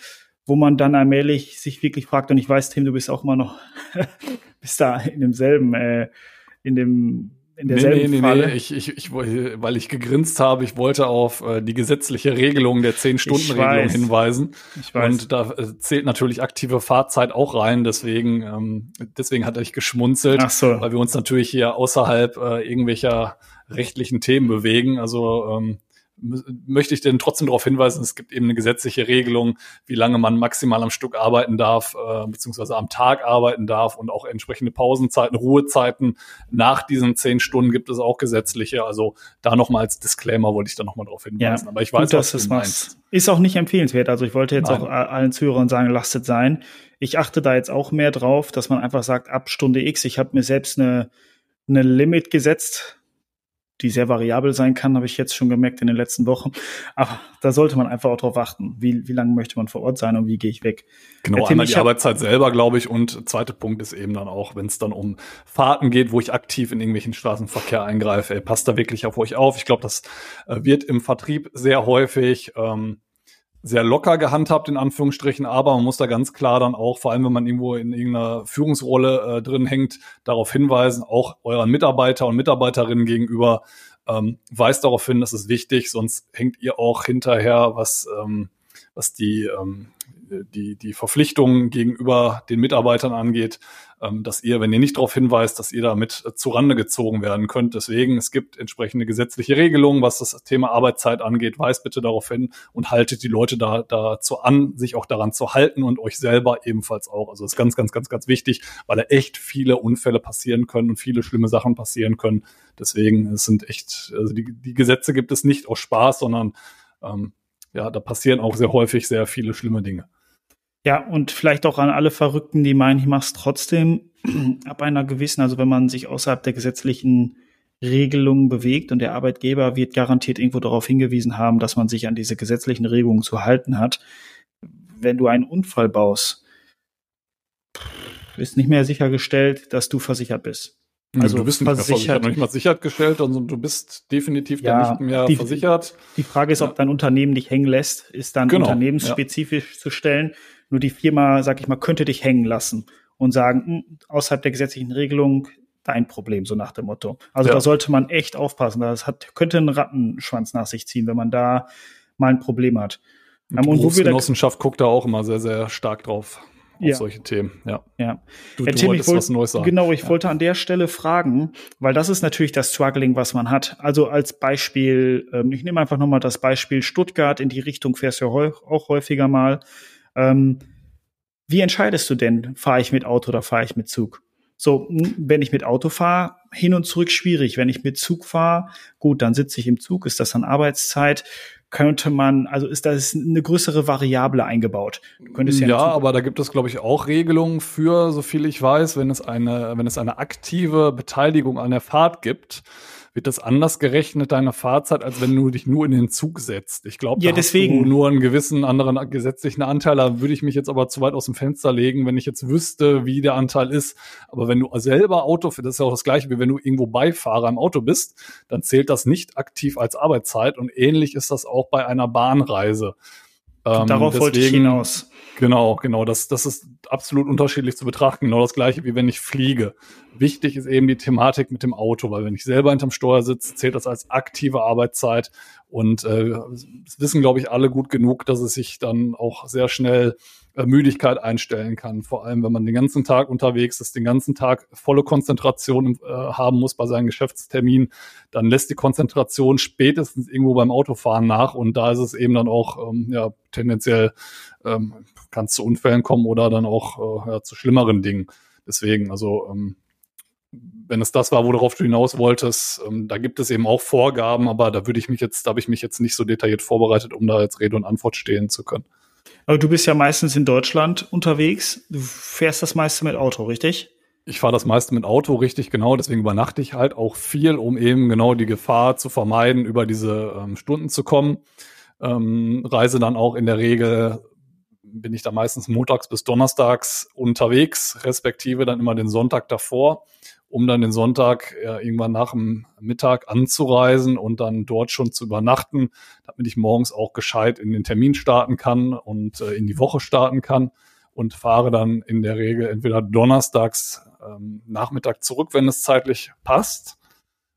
wo man dann allmählich sich wirklich fragt, und ich weiß, Tim, du bist auch immer noch, bist da in demselben, äh, in dem, in derselben nee, nee, Falle. Nee, nee. Ich, ich, ich, weil ich gegrinst habe, ich wollte auf äh, die gesetzliche Regelung der 10-Stunden-Regelung hinweisen. Ich weiß. Und da äh, zählt natürlich aktive Fahrzeit auch rein, deswegen, ähm, deswegen hatte ich geschmunzelt, Ach so. weil wir uns natürlich hier außerhalb äh, irgendwelcher rechtlichen Themen bewegen. Also ähm, möchte ich denn trotzdem darauf hinweisen, es gibt eben eine gesetzliche Regelung, wie lange man maximal am Stück arbeiten darf, äh, beziehungsweise am Tag arbeiten darf und auch entsprechende Pausenzeiten, Ruhezeiten. Nach diesen zehn Stunden gibt es auch gesetzliche. Also da nochmal als Disclaimer wollte ich da nochmal darauf hinweisen. Ja, Aber ich weiß, gut, was du meinst. Ist auch nicht empfehlenswert. Also ich wollte jetzt Nein. auch allen Zuhörern sagen, lasst es sein. Ich achte da jetzt auch mehr drauf, dass man einfach sagt, ab Stunde X, ich habe mir selbst eine, eine Limit gesetzt, die sehr variabel sein kann, habe ich jetzt schon gemerkt in den letzten Wochen. Aber da sollte man einfach auch drauf achten. Wie, wie lange möchte man vor Ort sein und wie gehe ich weg? Genau, Tim, einmal die Arbeitszeit selber, glaube ich. Und zweiter Punkt ist eben dann auch, wenn es dann um Fahrten geht, wo ich aktiv in irgendwelchen Straßenverkehr eingreife, ey, passt da wirklich auf euch auf. Ich glaube, das äh, wird im Vertrieb sehr häufig ähm, sehr locker gehandhabt, in Anführungsstrichen, aber man muss da ganz klar dann auch, vor allem wenn man irgendwo in irgendeiner Führungsrolle äh, drin hängt, darauf hinweisen, auch euren Mitarbeiter und Mitarbeiterinnen gegenüber, ähm, weist darauf hin, das ist wichtig, sonst hängt ihr auch hinterher, was, ähm, was die, ähm, die, die Verpflichtungen gegenüber den Mitarbeitern angeht, ähm, dass ihr, wenn ihr nicht darauf hinweist, dass ihr damit äh, zurande gezogen werden könnt. Deswegen, es gibt entsprechende gesetzliche Regelungen, was das Thema Arbeitszeit angeht. Weist bitte darauf hin und haltet die Leute da dazu an, sich auch daran zu halten und euch selber ebenfalls auch. Also das ist ganz, ganz, ganz, ganz wichtig, weil da echt viele Unfälle passieren können und viele schlimme Sachen passieren können. Deswegen, es sind echt, also die, die Gesetze gibt es nicht aus Spaß, sondern ähm, ja, da passieren auch sehr häufig sehr viele schlimme Dinge. Ja, und vielleicht auch an alle Verrückten, die meinen, ich mach's trotzdem ab einer gewissen, also wenn man sich außerhalb der gesetzlichen Regelungen bewegt und der Arbeitgeber wird garantiert irgendwo darauf hingewiesen haben, dass man sich an diese gesetzlichen Regelungen zu halten hat. Wenn du einen Unfall baust, ist nicht mehr sichergestellt, dass du versichert bist. Also du bist nicht versichert. versichert, noch nicht mal sichergestellt, also du bist definitiv ja, dann nicht mehr die, versichert. Die Frage ist, ob dein Unternehmen dich hängen lässt, ist dann genau, unternehmensspezifisch ja. zu stellen. Nur die Firma, sag ich mal, könnte dich hängen lassen und sagen, hm, außerhalb der gesetzlichen Regelung dein Problem, so nach dem Motto. Also ja. da sollte man echt aufpassen. Das hat, könnte einen Rattenschwanz nach sich ziehen, wenn man da mal ein Problem hat. Die Berufsgenossenschaft guckt da auch immer sehr, sehr stark drauf auf ja. solche Themen. Ja. ja. Du, Tim, du ich wollt, was Neues sagen. Genau, ich ja. wollte an der Stelle fragen, weil das ist natürlich das Struggling, was man hat. Also als Beispiel, ähm, ich nehme einfach nochmal das Beispiel Stuttgart, in die Richtung fährst du ja auch häufiger mal. Ähm, wie entscheidest du denn, fahre ich mit Auto oder fahre ich mit Zug? So, wenn ich mit Auto fahre, hin und zurück schwierig. Wenn ich mit Zug fahre, gut, dann sitze ich im Zug, ist das dann Arbeitszeit? Könnte man, also ist das eine größere Variable eingebaut? Du könntest ja, ja aber da gibt es, glaube ich, auch Regelungen für, so viel ich weiß, wenn es eine, wenn es eine aktive Beteiligung an der Fahrt gibt wird das anders gerechnet, deine Fahrzeit, als wenn du dich nur in den Zug setzt. Ich glaube, ja, da deswegen. hast du nur einen gewissen anderen gesetzlichen Anteil. Da würde ich mich jetzt aber zu weit aus dem Fenster legen, wenn ich jetzt wüsste, wie der Anteil ist. Aber wenn du selber Auto, das ist ja auch das Gleiche, wie wenn du irgendwo Beifahrer im Auto bist, dann zählt das nicht aktiv als Arbeitszeit. Und ähnlich ist das auch bei einer Bahnreise. Ähm, Darauf deswegen, wollte ich hinaus. Genau, genau. Das, das ist absolut unterschiedlich zu betrachten. Genau das gleiche, wie wenn ich fliege. Wichtig ist eben die Thematik mit dem Auto, weil wenn ich selber hinterm Steuer sitze, zählt das als aktive Arbeitszeit. Und äh, wissen, glaube ich, alle gut genug, dass es sich dann auch sehr schnell äh, Müdigkeit einstellen kann. Vor allem, wenn man den ganzen Tag unterwegs ist, den ganzen Tag volle Konzentration äh, haben muss bei seinem Geschäftstermin, dann lässt die Konzentration spätestens irgendwo beim Autofahren nach. Und da ist es eben dann auch ähm, ja, tendenziell ähm, kann es zu Unfällen kommen oder dann auch äh, ja, zu schlimmeren Dingen. Deswegen, also ähm, wenn es das war, worauf du hinaus wolltest, ähm, da gibt es eben auch Vorgaben, aber da würde ich mich jetzt, da habe ich mich jetzt nicht so detailliert vorbereitet, um da jetzt Rede und Antwort stehen zu können. Aber du bist ja meistens in Deutschland unterwegs. Du fährst das meiste mit Auto, richtig? Ich fahre das meiste mit Auto, richtig genau. Deswegen übernachte ich halt auch viel, um eben genau die Gefahr zu vermeiden, über diese ähm, Stunden zu kommen. Ähm, reise dann auch in der Regel bin ich da meistens montags bis donnerstags unterwegs, respektive dann immer den Sonntag davor, um dann den Sonntag ja, irgendwann nach dem Mittag anzureisen und dann dort schon zu übernachten, damit ich morgens auch gescheit in den Termin starten kann und äh, in die Woche starten kann und fahre dann in der Regel entweder donnerstags ähm, Nachmittag zurück, wenn es zeitlich passt,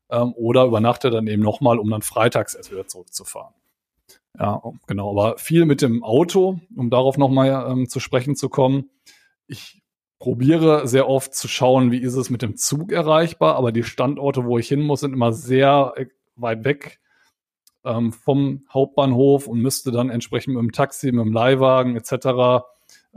ähm, oder übernachte dann eben nochmal, um dann freitags erst wieder zurückzufahren. Ja, genau. Aber viel mit dem Auto, um darauf nochmal ähm, zu sprechen zu kommen. Ich probiere sehr oft zu schauen, wie ist es mit dem Zug erreichbar, aber die Standorte, wo ich hin muss, sind immer sehr äh, weit weg ähm, vom Hauptbahnhof und müsste dann entsprechend mit dem Taxi, mit dem Leihwagen etc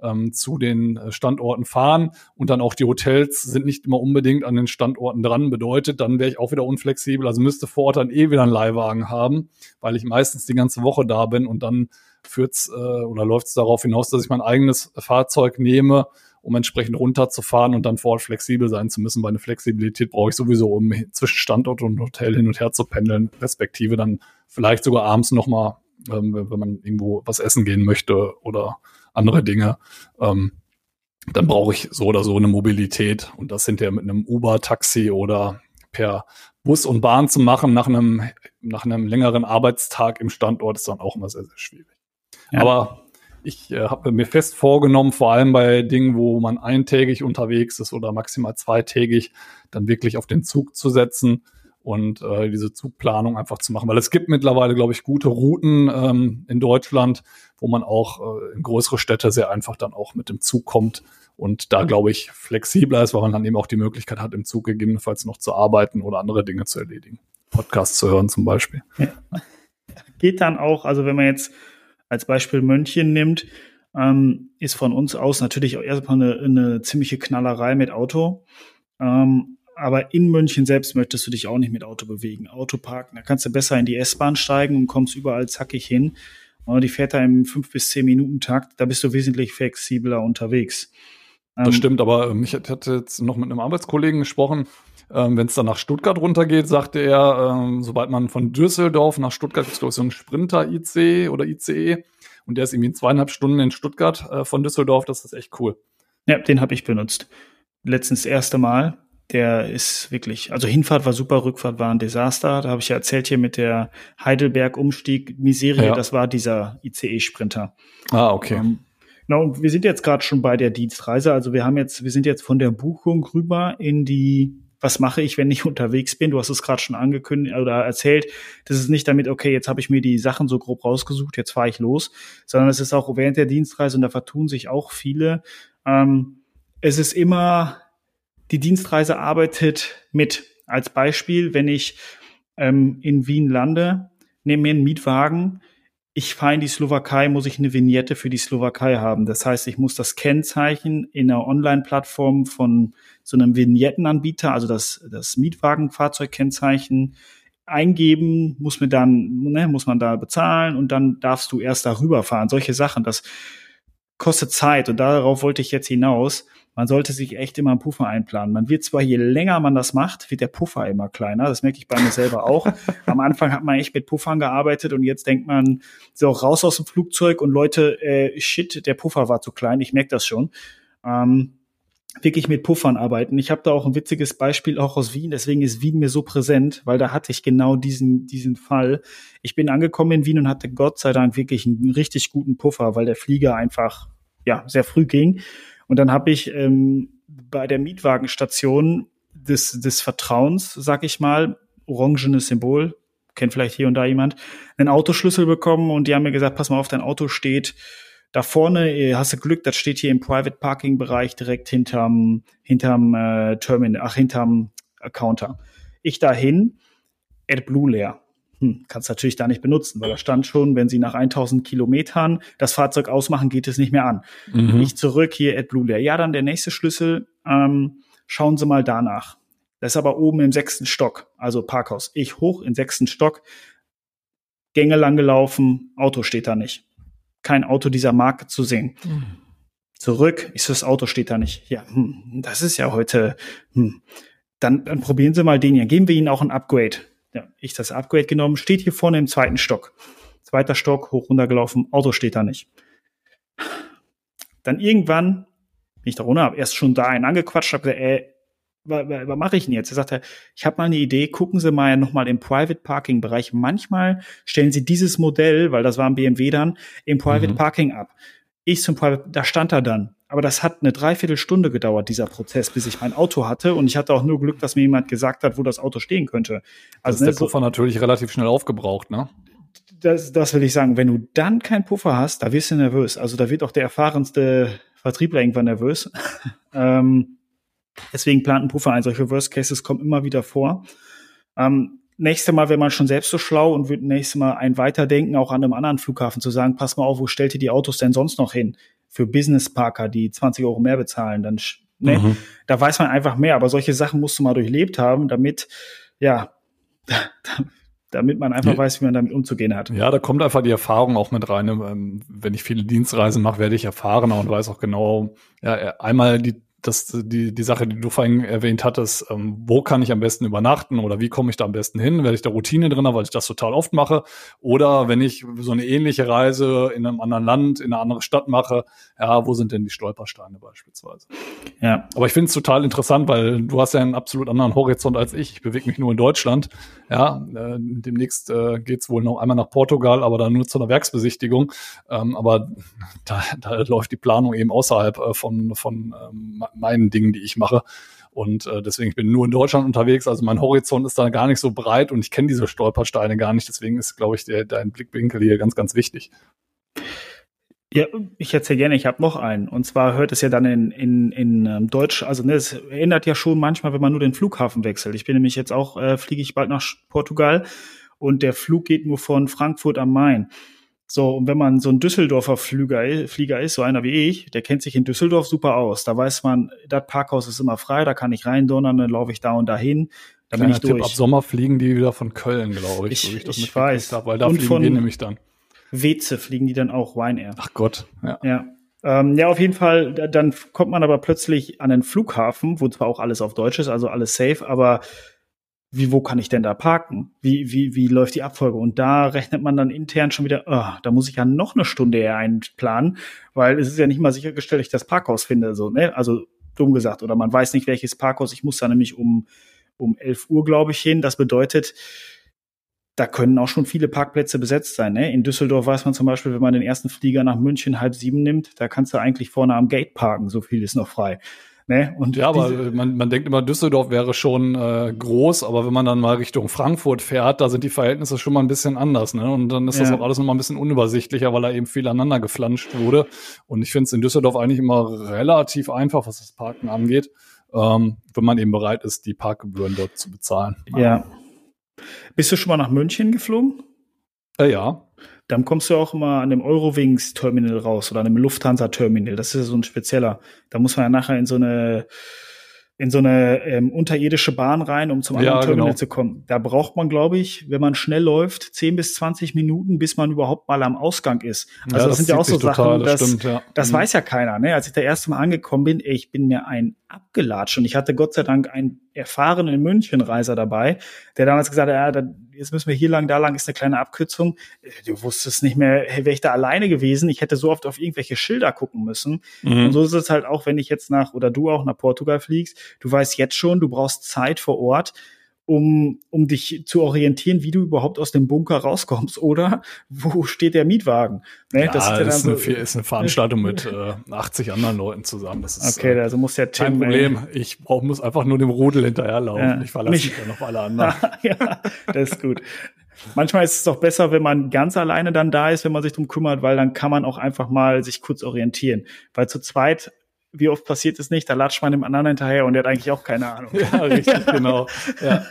ähm, zu den äh, Standorten fahren und dann auch die Hotels sind nicht immer unbedingt an den Standorten dran. Bedeutet, dann wäre ich auch wieder unflexibel. Also müsste vor Ort dann eh wieder einen Leihwagen haben, weil ich meistens die ganze Woche da bin und dann führt's äh, oder läuft's darauf hinaus, dass ich mein eigenes Fahrzeug nehme, um entsprechend runterzufahren und dann vor Ort flexibel sein zu müssen. Weil eine Flexibilität brauche ich sowieso, um zwischen Standort und Hotel hin und her zu pendeln, respektive dann vielleicht sogar abends nochmal, ähm, wenn man irgendwo was essen gehen möchte oder andere Dinge, ähm, dann brauche ich so oder so eine Mobilität. Und das hinterher mit einem Uber, Taxi oder per Bus und Bahn zu machen nach einem, nach einem längeren Arbeitstag im Standort ist dann auch immer sehr, sehr schwierig. Ja. Aber ich äh, habe mir fest vorgenommen, vor allem bei Dingen, wo man eintägig unterwegs ist oder maximal zweitägig, dann wirklich auf den Zug zu setzen und äh, diese Zugplanung einfach zu machen. Weil es gibt mittlerweile, glaube ich, gute Routen ähm, in Deutschland, wo man auch äh, in größere Städte sehr einfach dann auch mit dem Zug kommt und da, glaube ich, flexibler ist, weil man dann eben auch die Möglichkeit hat, im Zug gegebenenfalls noch zu arbeiten oder andere Dinge zu erledigen. Podcasts zu hören zum Beispiel. Ja. Geht dann auch, also wenn man jetzt als Beispiel München nimmt, ähm, ist von uns aus natürlich auch erstmal eine, eine ziemliche Knallerei mit Auto. Ähm, aber in München selbst möchtest du dich auch nicht mit Auto bewegen. Auto parken, da kannst du besser in die S-Bahn steigen und kommst überall zackig hin. Und die fährt da im fünf bis zehn Minuten Takt, da bist du wesentlich flexibler unterwegs. Das ähm, stimmt, aber ähm, ich hatte jetzt noch mit einem Arbeitskollegen gesprochen. Ähm, Wenn es dann nach Stuttgart runtergeht, sagte er, ähm, sobald man von Düsseldorf nach Stuttgart gibt es, so einen Sprinter-IC oder ICE und der ist irgendwie in zweieinhalb Stunden in Stuttgart äh, von Düsseldorf. Das ist echt cool. Ja, den habe ich benutzt. Letztens das erste Mal der ist wirklich, also Hinfahrt war super, Rückfahrt war ein Desaster. Da habe ich ja erzählt hier mit der Heidelberg-Umstieg Miserie, ja. das war dieser ICE-Sprinter. Ah, okay. Ähm, genau, und wir sind jetzt gerade schon bei der Dienstreise. Also wir haben jetzt, wir sind jetzt von der Buchung rüber in die was mache ich, wenn ich unterwegs bin? Du hast es gerade schon angekündigt oder erzählt. Das ist nicht damit, okay, jetzt habe ich mir die Sachen so grob rausgesucht, jetzt fahre ich los, sondern es ist auch während der Dienstreise und da vertun sich auch viele. Ähm, es ist immer die Dienstreise arbeitet mit. Als Beispiel, wenn ich ähm, in Wien lande, nehme mir einen Mietwagen, ich fahre in die Slowakei, muss ich eine Vignette für die Slowakei haben. Das heißt, ich muss das Kennzeichen in einer Online-Plattform von so einem Vignettenanbieter, also das, das Mietwagenfahrzeugkennzeichen, eingeben, muss mir dann, ne, muss man da bezahlen und dann darfst du erst darüber fahren. Solche Sachen, das kostet Zeit und darauf wollte ich jetzt hinaus man sollte sich echt immer einen Puffer einplanen. Man wird zwar, je länger man das macht, wird der Puffer immer kleiner. Das merke ich bei mir selber auch. Am Anfang hat man echt mit Puffern gearbeitet und jetzt denkt man so raus aus dem Flugzeug und Leute, äh, shit, der Puffer war zu klein. Ich merke das schon. Ähm, wirklich mit Puffern arbeiten. Ich habe da auch ein witziges Beispiel auch aus Wien, deswegen ist Wien mir so präsent, weil da hatte ich genau diesen, diesen Fall. Ich bin angekommen in Wien und hatte Gott sei Dank wirklich einen richtig guten Puffer, weil der Flieger einfach ja sehr früh ging. Und dann habe ich ähm, bei der Mietwagenstation des, des Vertrauens, sag ich mal, orangenes Symbol, kennt vielleicht hier und da jemand, einen Autoschlüssel bekommen und die haben mir gesagt, pass mal auf, dein Auto steht da vorne, äh, hast du Glück, das steht hier im Private Parking Bereich direkt hinterm, hinterm äh, Terminal, ach, hinterm Counter. Ich dahin, AdBlue leer. Hm, kannst natürlich da nicht benutzen, weil da stand schon, wenn sie nach 1000 Kilometern das Fahrzeug ausmachen, geht es nicht mehr an. Mhm. Ich zurück hier AdBlue leer. Ja, dann der nächste Schlüssel, ähm, schauen Sie mal danach. Das ist aber oben im sechsten Stock, also Parkhaus. Ich hoch im sechsten Stock, Gänge lang gelaufen, Auto steht da nicht. Kein Auto dieser Marke zu sehen. Mhm. Zurück, ist das Auto steht da nicht. Ja, hm, das ist ja heute. Hm. Dann, dann probieren Sie mal den hier. Geben wir Ihnen auch ein Upgrade. Ja, ich das Upgrade genommen, steht hier vorne im zweiten Stock. Zweiter Stock, hoch runtergelaufen, Auto steht da nicht. Dann irgendwann bin ich da runter, habe erst schon da einen angequatscht, habe gesagt, ey, was, was mache ich denn jetzt? Er sagte, ich habe mal eine Idee, gucken Sie mal nochmal im Private Parking Bereich. Manchmal stellen Sie dieses Modell, weil das war ein BMW dann, im Private mhm. Parking ab. Ich zum Private, da stand er dann. Aber das hat eine Dreiviertelstunde gedauert, dieser Prozess, bis ich mein Auto hatte. Und ich hatte auch nur Glück, dass mir jemand gesagt hat, wo das Auto stehen könnte. Also das ist ne, der Puffer so, natürlich relativ schnell aufgebraucht, ne? Das, das will ich sagen. Wenn du dann keinen Puffer hast, da wirst du nervös. Also da wird auch der erfahrenste Vertriebler irgendwann nervös. ähm, Deswegen plant ein Puffer ein. Solche Worst Cases kommen immer wieder vor. Ähm, nächste Mal wäre man schon selbst so schlau und würde nächste Mal ein Weiterdenken, auch an einem anderen Flughafen zu sagen, pass mal auf, wo stellt ihr die Autos denn sonst noch hin? Für Business Parker, die 20 Euro mehr bezahlen, dann, ne, mhm. da weiß man einfach mehr. Aber solche Sachen musst du mal durchlebt haben, damit, ja, damit man einfach weiß, wie man damit umzugehen hat. Ja, da kommt einfach die Erfahrung auch mit rein. Ähm, wenn ich viele Dienstreisen mache, werde ich erfahrener und weiß auch genau, ja, einmal die das, die, die Sache, die du vorhin erwähnt hattest, ähm, wo kann ich am besten übernachten oder wie komme ich da am besten hin? Werde ich da Routine drin, weil ich das total oft mache? Oder wenn ich so eine ähnliche Reise in einem anderen Land, in eine andere Stadt mache, ja, wo sind denn die Stolpersteine beispielsweise? Ja. Aber ich finde es total interessant, weil du hast ja einen absolut anderen Horizont als ich. Ich bewege mich nur in Deutschland. Ja, äh, demnächst äh, geht wohl noch einmal nach Portugal, aber dann nur zu einer Werksbesichtigung. Ähm, aber da, da läuft die Planung eben außerhalb äh, von, von ähm, meinen Dingen, die ich mache. Und äh, deswegen, ich bin nur in Deutschland unterwegs, also mein Horizont ist da gar nicht so breit und ich kenne diese Stolpersteine gar nicht. Deswegen ist, glaube ich, der, dein Blickwinkel hier ganz, ganz wichtig. Ja, ich erzähle gerne, ich habe noch einen. Und zwar hört es ja dann in, in, in ähm, Deutsch, also ne, es ändert ja schon manchmal, wenn man nur den Flughafen wechselt. Ich bin nämlich jetzt auch, äh, fliege ich bald nach Portugal und der Flug geht nur von Frankfurt am Main. So, und wenn man so ein Düsseldorfer Flüger, Flieger ist, so einer wie ich, der kennt sich in Düsseldorf super aus. Da weiß man, das Parkhaus ist immer frei, da kann ich reindonnern, dann laufe ich da und dahin. Da bin ich Tipp, durch. ab Sommer fliegen die wieder von Köln, glaube ich. Ich, so ich, das ich weiß. Hab, weil da und fliegen die nämlich dann. Weze fliegen die dann auch, Ryanair. Ach Gott, ja. Ja. Ähm, ja, auf jeden Fall, dann kommt man aber plötzlich an den Flughafen, wo zwar auch alles auf Deutsch ist, also alles safe, aber wie, wo kann ich denn da parken? Wie, wie, wie läuft die Abfolge? Und da rechnet man dann intern schon wieder, oh, da muss ich ja noch eine Stunde einplanen, weil es ist ja nicht mal sichergestellt, dass ich das Parkhaus finde, so, ne? Also, dumm gesagt, oder man weiß nicht, welches Parkhaus. Ich muss da nämlich um, um 11 Uhr, glaube ich, hin. Das bedeutet, da können auch schon viele Parkplätze besetzt sein. Ne? In Düsseldorf weiß man zum Beispiel, wenn man den ersten Flieger nach München halb sieben nimmt, da kannst du eigentlich vorne am Gate parken, so viel ist noch frei. Ne? Und ja, aber man, man denkt immer, Düsseldorf wäre schon äh, groß, aber wenn man dann mal Richtung Frankfurt fährt, da sind die Verhältnisse schon mal ein bisschen anders. Ne? Und dann ist ja. das auch alles noch mal ein bisschen unübersichtlicher, weil da eben viel aneinander geflanscht wurde. Und ich finde es in Düsseldorf eigentlich immer relativ einfach, was das Parken angeht, ähm, wenn man eben bereit ist, die Parkgebühren dort zu bezahlen. Ja. Bist du schon mal nach München geflogen? Äh, ja. Dann kommst du auch immer an dem Eurowings-Terminal raus oder an dem Lufthansa-Terminal. Das ist ja so ein spezieller. Da muss man ja nachher in so eine in so eine ähm, unterirdische Bahn rein, um zum anderen ja, Terminal genau. zu kommen. Da braucht man, glaube ich, wenn man schnell läuft, 10 bis 20 Minuten, bis man überhaupt mal am Ausgang ist. Also ja, das, das sind ja auch so Sachen, das, das, stimmt, ja. das mhm. weiß ja keiner. Ne? Als ich da erste Mal angekommen bin, ey, ich bin mir ein abgelatscht und ich hatte Gott sei Dank ein erfahrenen Münchenreiser dabei, der damals gesagt hat, ja, jetzt müssen wir hier lang, da lang ist eine kleine Abkürzung. Äh, du wusstest nicht mehr, hey, wäre ich da alleine gewesen? Ich hätte so oft auf irgendwelche Schilder gucken müssen. Mhm. Und so ist es halt auch, wenn ich jetzt nach, oder du auch nach Portugal fliegst. Du weißt jetzt schon, du brauchst Zeit vor Ort um, um dich zu orientieren, wie du überhaupt aus dem Bunker rauskommst oder wo steht der Mietwagen. Ne? Ja, das ist, ja ist, eine, so, ist eine Veranstaltung mit äh, 80 anderen Leuten zusammen. Das ist, okay, also muss ja Tim, kein Problem. Ich brauch, muss einfach nur dem Rudel hinterherlaufen. Ja, ich verlasse mich dann auf alle anderen. ja, das ist gut. Manchmal ist es doch besser, wenn man ganz alleine dann da ist, wenn man sich drum kümmert, weil dann kann man auch einfach mal sich kurz orientieren. Weil zu zweit wie oft passiert es nicht, da latscht man dem anderen hinterher und der hat eigentlich auch keine Ahnung. Ja, richtig, genau. Ja.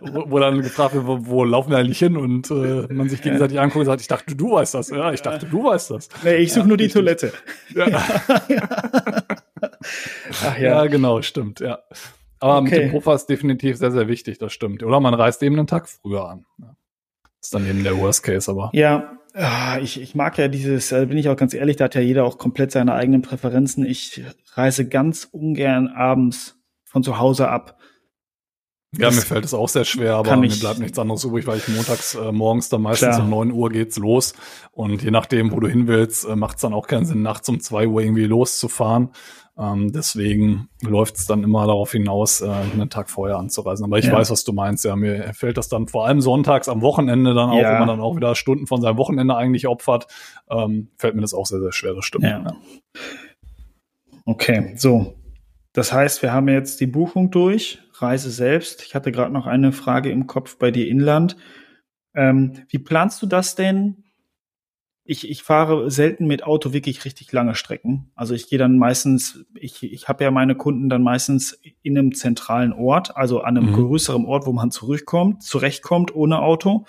Wo, wo, dann gefragt wird, wo, wo laufen wir eigentlich hin und äh, man sich gegenseitig anguckt und sagt, ich dachte, du weißt das. Ja, ich dachte, du weißt das. Nee, ich suche ja, nur die richtig. Toilette. Ja. Ach, ja. ja, genau, stimmt, ja. Aber okay. mit dem Puffer ist definitiv sehr, sehr wichtig, das stimmt. Oder man reist eben einen Tag früher an. Ist dann eben der Worst Case, aber. Ja, ich, ich mag ja dieses, äh, bin ich auch ganz ehrlich, da hat ja jeder auch komplett seine eigenen Präferenzen. Ich reise ganz ungern abends von zu Hause ab. Ja, das mir fällt es auch sehr schwer, aber mir bleibt nichts anderes übrig, weil ich montags äh, morgens dann meistens klar. um neun Uhr geht's los. Und je nachdem, wo du hin willst, äh, macht es dann auch keinen Sinn, nachts um zwei Uhr irgendwie loszufahren. Ähm, deswegen läuft es dann immer darauf hinaus, äh, einen Tag vorher anzureisen. Aber ich ja. weiß, was du meinst. Ja, mir fällt das dann vor allem sonntags am Wochenende dann auch, ja. wenn man dann auch wieder Stunden von seinem Wochenende eigentlich opfert, ähm, fällt mir das auch sehr, sehr schwer, das stimmt. Ja. ja. Okay, so. Das heißt, wir haben jetzt die Buchung durch, Reise selbst. Ich hatte gerade noch eine Frage im Kopf bei dir Inland. Ähm, wie planst du das denn? Ich, ich fahre selten mit Auto wirklich richtig lange Strecken. Also ich gehe dann meistens, ich, ich habe ja meine Kunden dann meistens in einem zentralen Ort, also an einem mhm. größeren Ort, wo man zurückkommt, zurechtkommt ohne Auto.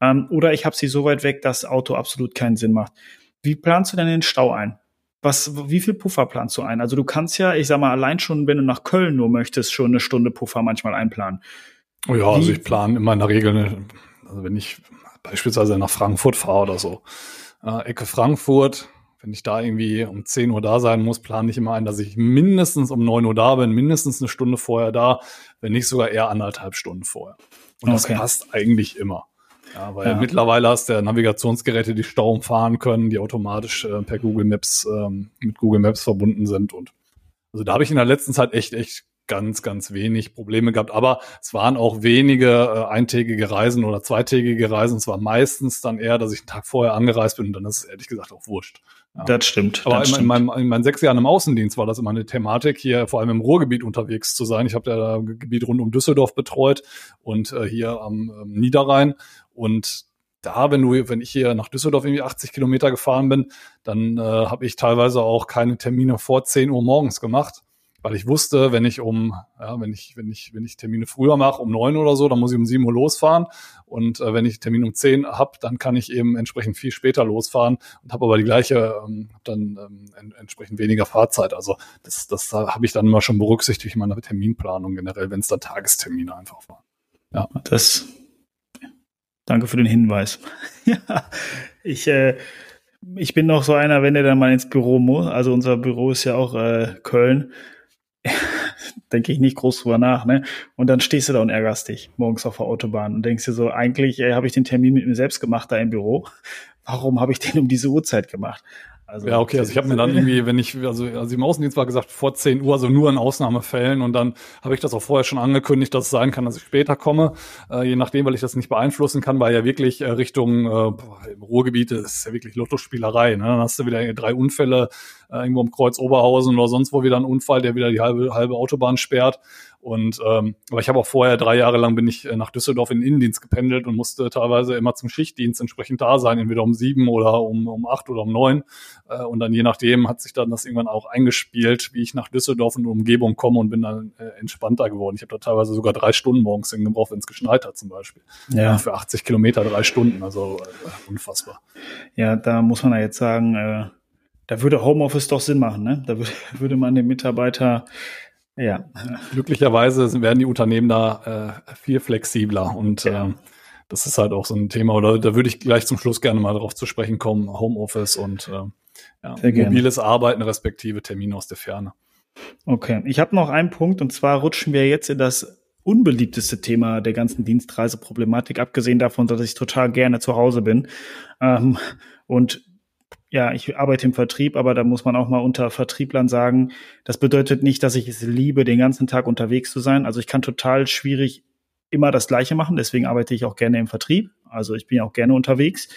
Ähm, oder ich habe sie so weit weg, dass Auto absolut keinen Sinn macht. Wie planst du denn den Stau ein? Was, wie viel Puffer planst du ein? Also du kannst ja, ich sag mal, allein schon, wenn du nach Köln nur möchtest, schon eine Stunde Puffer manchmal einplanen. Oh ja, also wie, also ich plane immer in der Regel, also wenn ich beispielsweise nach Frankfurt fahre oder so, äh, Ecke Frankfurt. Wenn ich da irgendwie um 10 Uhr da sein muss, plane ich immer ein, dass ich mindestens um 9 Uhr da bin, mindestens eine Stunde vorher da, wenn nicht sogar eher anderthalb Stunden vorher. Und okay. das passt eigentlich immer. Ja, weil ja. mittlerweile hast du ja Navigationsgeräte, die Stau umfahren können, die automatisch äh, per Google Maps ähm, mit Google Maps verbunden sind. Und also da habe ich in der letzten Zeit echt, echt ganz, ganz wenig Probleme gehabt. Aber es waren auch wenige äh, eintägige Reisen oder zweitägige Reisen. Es war meistens dann eher, dass ich einen Tag vorher angereist bin und dann ist es ehrlich gesagt auch wurscht. Ja. Das stimmt. Aber das in, stimmt. In, meinem, in meinen sechs Jahren im Außendienst war das immer eine Thematik, hier vor allem im Ruhrgebiet unterwegs zu sein. Ich habe ja da Gebiet rund um Düsseldorf betreut und äh, hier am ähm, Niederrhein. Und da, wenn du, wenn ich hier nach Düsseldorf irgendwie 80 Kilometer gefahren bin, dann äh, habe ich teilweise auch keine Termine vor 10 Uhr morgens gemacht weil ich wusste, wenn ich um, ja, wenn ich, wenn ich, wenn ich Termine früher mache, um neun oder so, dann muss ich um sieben Uhr losfahren. Und äh, wenn ich Termin um zehn habe, dann kann ich eben entsprechend viel später losfahren und habe aber die gleiche, ähm, dann ähm, en entsprechend weniger Fahrzeit. Also das, das habe ich dann immer schon berücksichtigt in meiner Terminplanung generell, wenn es dann Tagestermine einfach waren. Ja, das. Danke für den Hinweis. ja, ich. Äh, ich bin noch so einer, wenn er dann mal ins Büro muss. Also unser Büro ist ja auch äh, Köln. denke ich nicht groß drüber nach, ne? Und dann stehst du da und ärgerst dich morgens auf der Autobahn und denkst dir so, eigentlich habe ich den Termin mit mir selbst gemacht da im Büro. Warum habe ich den um diese Uhrzeit gemacht? Also, ja, okay, also ich habe mir dann irgendwie, wenn ich, also, also im Außendienst war gesagt, vor 10 Uhr, also nur in Ausnahmefällen und dann habe ich das auch vorher schon angekündigt, dass es sein kann, dass ich später komme, äh, je nachdem, weil ich das nicht beeinflussen kann, weil ja wirklich äh, Richtung äh, Ruhrgebiet ist ja wirklich Lottospielerei, ne? dann hast du wieder drei Unfälle äh, irgendwo im Kreuz Oberhausen oder sonst wo wieder ein Unfall, der wieder die halbe, halbe Autobahn sperrt und ähm, aber ich habe auch vorher drei Jahre lang bin ich äh, nach Düsseldorf in den Innendienst gependelt und musste teilweise immer zum Schichtdienst entsprechend da sein, entweder um sieben oder um, um acht oder um neun. Äh, und dann je nachdem hat sich dann das irgendwann auch eingespielt, wie ich nach Düsseldorf und Umgebung komme und bin dann äh, entspannter geworden. Ich habe da teilweise sogar drei Stunden morgens hingebraucht, wenn es geschneit hat zum Beispiel. Ja. Für 80 Kilometer drei Stunden, also äh, unfassbar. Ja, da muss man ja jetzt sagen, äh, da würde Homeoffice doch Sinn machen, ne? Da würde, würde man den Mitarbeiter ja. Glücklicherweise werden die Unternehmen da äh, viel flexibler und ja. äh, das ist halt auch so ein Thema, oder da würde ich gleich zum Schluss gerne mal darauf zu sprechen kommen, Homeoffice und äh, ja, mobiles Arbeiten respektive Termine aus der Ferne. Okay, ich habe noch einen Punkt und zwar rutschen wir jetzt in das unbeliebteste Thema der ganzen Dienstreiseproblematik, abgesehen davon, dass ich total gerne zu Hause bin. Ähm, und ja, ich arbeite im Vertrieb, aber da muss man auch mal unter Vertrieblern sagen, das bedeutet nicht, dass ich es liebe, den ganzen Tag unterwegs zu sein. Also ich kann total schwierig immer das Gleiche machen, deswegen arbeite ich auch gerne im Vertrieb. Also ich bin auch gerne unterwegs.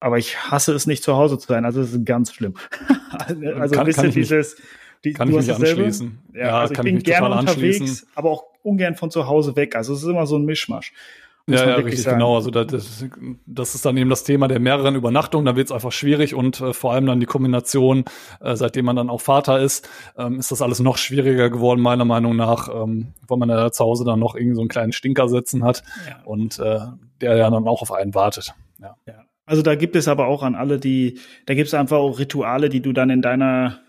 Aber ich hasse es nicht zu Hause zu sein. Also es ist ganz schlimm. also kann, ein bisschen dieses, die, kann ich mich anschließen. Ja, ja, also ich bin gerne unterwegs, aber auch ungern von zu Hause weg. Also es ist immer so ein Mischmasch. Ja, ja, richtig, sagen. genau. Also das, das ist dann eben das Thema der mehreren Übernachtungen. Da wird es einfach schwierig und äh, vor allem dann die Kombination, äh, seitdem man dann auch Vater ist, ähm, ist das alles noch schwieriger geworden, meiner Meinung nach, ähm, weil man ja zu Hause dann noch irgendwie so einen kleinen Stinker sitzen hat ja. und äh, der ja dann auch auf einen wartet. Ja. ja. Also da gibt es aber auch an alle, die, da gibt es einfach auch Rituale, die du dann in deiner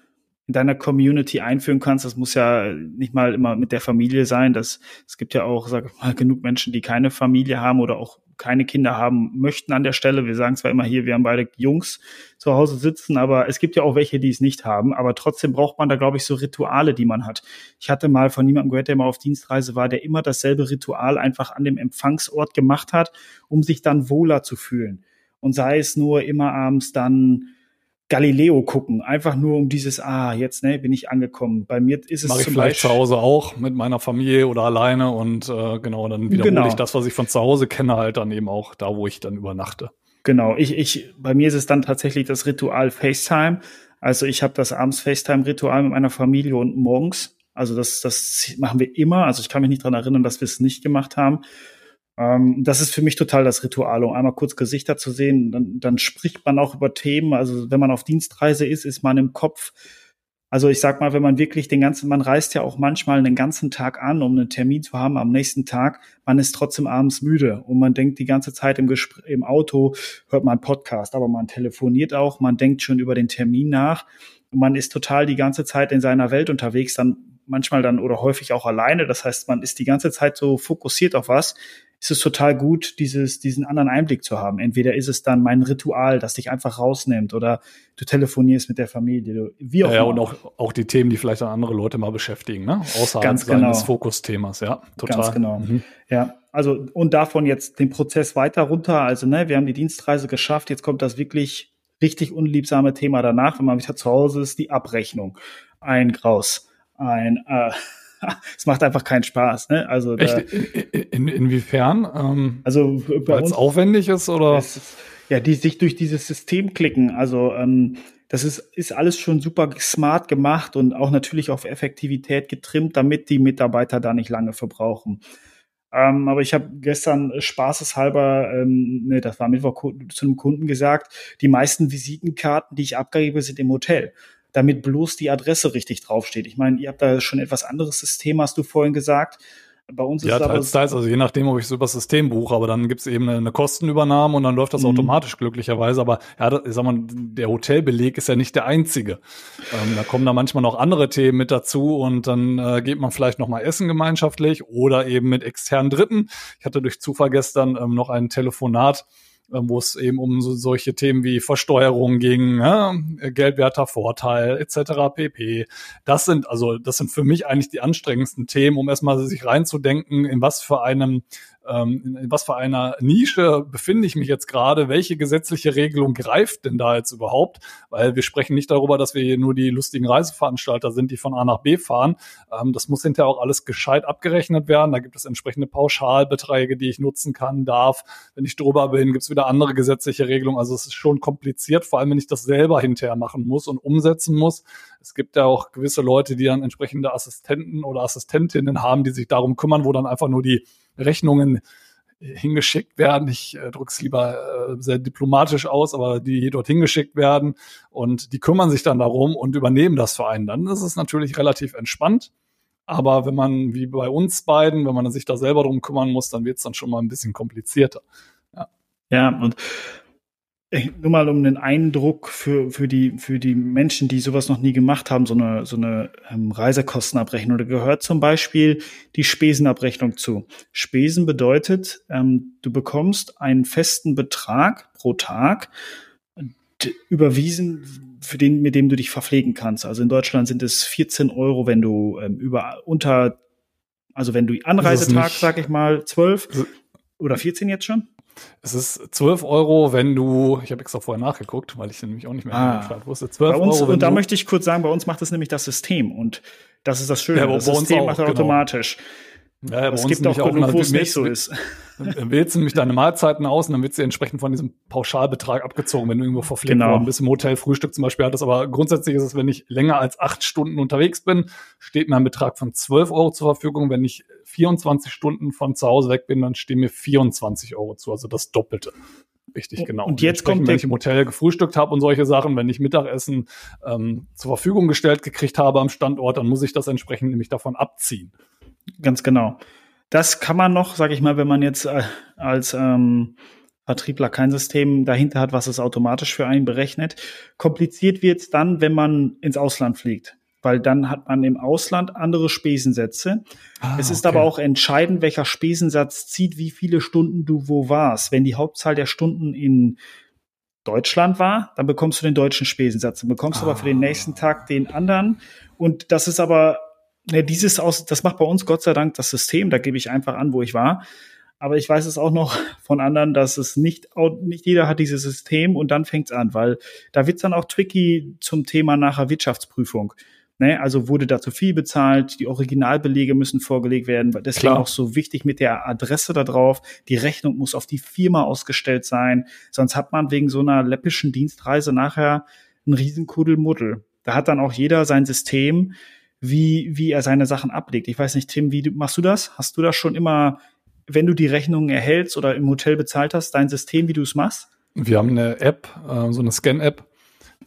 in deiner Community einführen kannst. Das muss ja nicht mal immer mit der Familie sein. Das, es gibt ja auch, sag ich mal, genug Menschen, die keine Familie haben oder auch keine Kinder haben möchten an der Stelle. Wir sagen zwar immer hier, wir haben beide Jungs zu Hause sitzen, aber es gibt ja auch welche, die es nicht haben. Aber trotzdem braucht man da, glaube ich, so Rituale, die man hat. Ich hatte mal von jemandem gehört, der mal auf Dienstreise war, der immer dasselbe Ritual einfach an dem Empfangsort gemacht hat, um sich dann wohler zu fühlen. Und sei es nur immer abends dann Galileo gucken, einfach nur um dieses, ah, jetzt ne, bin ich angekommen. Bei mir ist es Mach ich vielleicht Beispiel, zu Hause auch mit meiner Familie oder alleine und äh, genau, dann wiederhole genau. ich das, was ich von zu Hause kenne, halt dann eben auch da, wo ich dann übernachte. Genau, ich, ich, bei mir ist es dann tatsächlich das Ritual FaceTime. Also ich habe das abends FaceTime-Ritual mit meiner Familie und morgens. Also das, das machen wir immer. Also ich kann mich nicht dran erinnern, dass wir es nicht gemacht haben. Ähm, das ist für mich total das Ritual, um einmal kurz Gesichter zu sehen. Dann, dann spricht man auch über Themen. Also wenn man auf Dienstreise ist, ist man im Kopf. Also ich sag mal, wenn man wirklich den ganzen, man reist ja auch manchmal den ganzen Tag an, um einen Termin zu haben am nächsten Tag. Man ist trotzdem abends müde und man denkt die ganze Zeit im, Gespr im Auto, hört man Podcast, aber man telefoniert auch, man denkt schon über den Termin nach. Und man ist total die ganze Zeit in seiner Welt unterwegs, dann manchmal dann oder häufig auch alleine. Das heißt, man ist die ganze Zeit so fokussiert auf was, ist es total gut, dieses, diesen anderen Einblick zu haben. Entweder ist es dann mein Ritual, das dich einfach rausnimmt oder du telefonierst mit der Familie, du, wie auch ja, immer. und auch, auch die Themen, die vielleicht dann andere Leute mal beschäftigen, ne? Außerhalb Ganz genau. seines Fokusthemas, ja, total. Ganz genau. Mhm. Ja, also und davon jetzt den Prozess weiter runter. Also, ne, wir haben die Dienstreise geschafft, jetzt kommt das wirklich richtig unliebsame Thema danach, wenn man wieder zu Hause ist, die Abrechnung. Ein Graus, ein äh, es macht einfach keinen Spaß. Ne? Also Echt? In, in, inwiefern? Ähm, also weil es aufwendig ist oder? Es, ja, die sich durch dieses System klicken. Also ähm, das ist, ist alles schon super smart gemacht und auch natürlich auf Effektivität getrimmt, damit die Mitarbeiter da nicht lange verbrauchen. Ähm, aber ich habe gestern spaßeshalber, ähm, ne, das war Mittwoch zu einem Kunden gesagt, die meisten Visitenkarten, die ich abgebe, sind im Hotel damit bloß die Adresse richtig draufsteht. Ich meine, ihr habt da schon etwas anderes System, hast du vorhin gesagt. Bei uns ja, ist es teils, teils, also je nachdem, ob ich es über das System buche, aber dann gibt es eben eine, Kostenübernahme und dann läuft das mhm. automatisch glücklicherweise. Aber ja, ich sag mal, der Hotelbeleg ist ja nicht der einzige. Ähm, da kommen da manchmal noch andere Themen mit dazu und dann äh, geht man vielleicht noch mal essen gemeinschaftlich oder eben mit externen Dritten. Ich hatte durch Zufall gestern ähm, noch ein Telefonat wo es eben um so, solche Themen wie Versteuerung ging, ja, geldwerter Vorteil etc. pp. Das sind also das sind für mich eigentlich die anstrengendsten Themen, um erstmal sich reinzudenken, in was für einem ähm, in was für einer Nische befinde ich mich jetzt gerade, welche gesetzliche Regelung greift denn da jetzt überhaupt? Weil wir sprechen nicht darüber, dass wir hier nur die lustigen Reiseveranstalter sind, die von A nach B fahren. Ähm, das muss hinterher auch alles gescheit abgerechnet werden. Da gibt es entsprechende Pauschalbeträge, die ich nutzen kann, darf. Wenn ich drüber bin, gibt es wieder andere gesetzliche Regelungen. Also es ist schon kompliziert, vor allem wenn ich das selber hinterher machen muss und umsetzen muss. Es gibt ja auch gewisse Leute, die dann entsprechende Assistenten oder Assistentinnen haben, die sich darum kümmern, wo dann einfach nur die Rechnungen hingeschickt werden. Ich äh, drücke es lieber äh, sehr diplomatisch aus, aber die dort hingeschickt werden und die kümmern sich dann darum und übernehmen das für einen. Dann ist es natürlich relativ entspannt. Aber wenn man, wie bei uns beiden, wenn man sich da selber drum kümmern muss, dann wird es dann schon mal ein bisschen komplizierter. Ja, ja und nur mal um einen Eindruck für, für, die, für die Menschen, die sowas noch nie gemacht haben, so eine, so eine ähm, Reisekostenabrechnung. Da gehört zum Beispiel die Spesenabrechnung zu. Spesen bedeutet, ähm, du bekommst einen festen Betrag pro Tag überwiesen, für den, mit dem du dich verpflegen kannst. Also in Deutschland sind es 14 Euro, wenn du ähm, über unter Also wenn du Anreisetag, sag ich mal, 12 oder 14 jetzt schon? Es ist 12 Euro, wenn du, ich habe extra vorher nachgeguckt, weil ich nämlich auch nicht mehr ah. wusste. 12 bei uns, Euro. Und da möchte ich kurz sagen, bei uns macht das nämlich das System und das ist das Schöne. Ja, das System macht genau. automatisch. Ja, ja, es gibt auch genug, wo es nicht so ist. Dann wählst du nämlich deine Mahlzeiten aus und dann wird sie entsprechend von diesem Pauschalbetrag abgezogen, wenn du irgendwo verpflegt genau. worden bist, im Hotel Frühstück zum Beispiel hattest. Aber grundsätzlich ist es, wenn ich länger als acht Stunden unterwegs bin, steht mir ein Betrag von 12 Euro zur Verfügung. Wenn ich 24 Stunden von zu Hause weg bin, dann stehen mir 24 Euro zu, also das Doppelte. Richtig, genau. Und jetzt kommt, wenn ich im Hotel gefrühstückt habe und solche Sachen, wenn ich Mittagessen ähm, zur Verfügung gestellt gekriegt habe am Standort, dann muss ich das entsprechend nämlich davon abziehen. Ganz genau. Das kann man noch, sage ich mal, wenn man jetzt äh, als ähm, Vertriebler kein System dahinter hat, was es automatisch für einen berechnet. Kompliziert wird es dann, wenn man ins Ausland fliegt, weil dann hat man im Ausland andere Spesensätze. Ah, es ist okay. aber auch entscheidend, welcher Spesensatz zieht, wie viele Stunden du wo warst. Wenn die Hauptzahl der Stunden in Deutschland war, dann bekommst du den deutschen Spesensatz. Dann bekommst du ah. aber für den nächsten Tag den anderen. Und das ist aber ne, dieses aus, das macht bei uns Gott sei Dank das System, da gebe ich einfach an, wo ich war. Aber ich weiß es auch noch von anderen, dass es nicht, nicht jeder hat dieses System und dann fängt's an, weil da wird's dann auch tricky zum Thema nachher Wirtschaftsprüfung. Ne, also wurde da zu viel bezahlt, die Originalbelege müssen vorgelegt werden, deswegen Klar. auch so wichtig mit der Adresse da drauf. Die Rechnung muss auf die Firma ausgestellt sein, sonst hat man wegen so einer läppischen Dienstreise nachher einen riesen Kuddelmuddel. Da hat dann auch jeder sein System, wie, wie er seine Sachen ablegt. Ich weiß nicht, Tim, wie machst du das? Hast du das schon immer, wenn du die Rechnungen erhältst oder im Hotel bezahlt hast, dein System, wie du es machst? Wir haben eine App, äh, so eine Scan-App,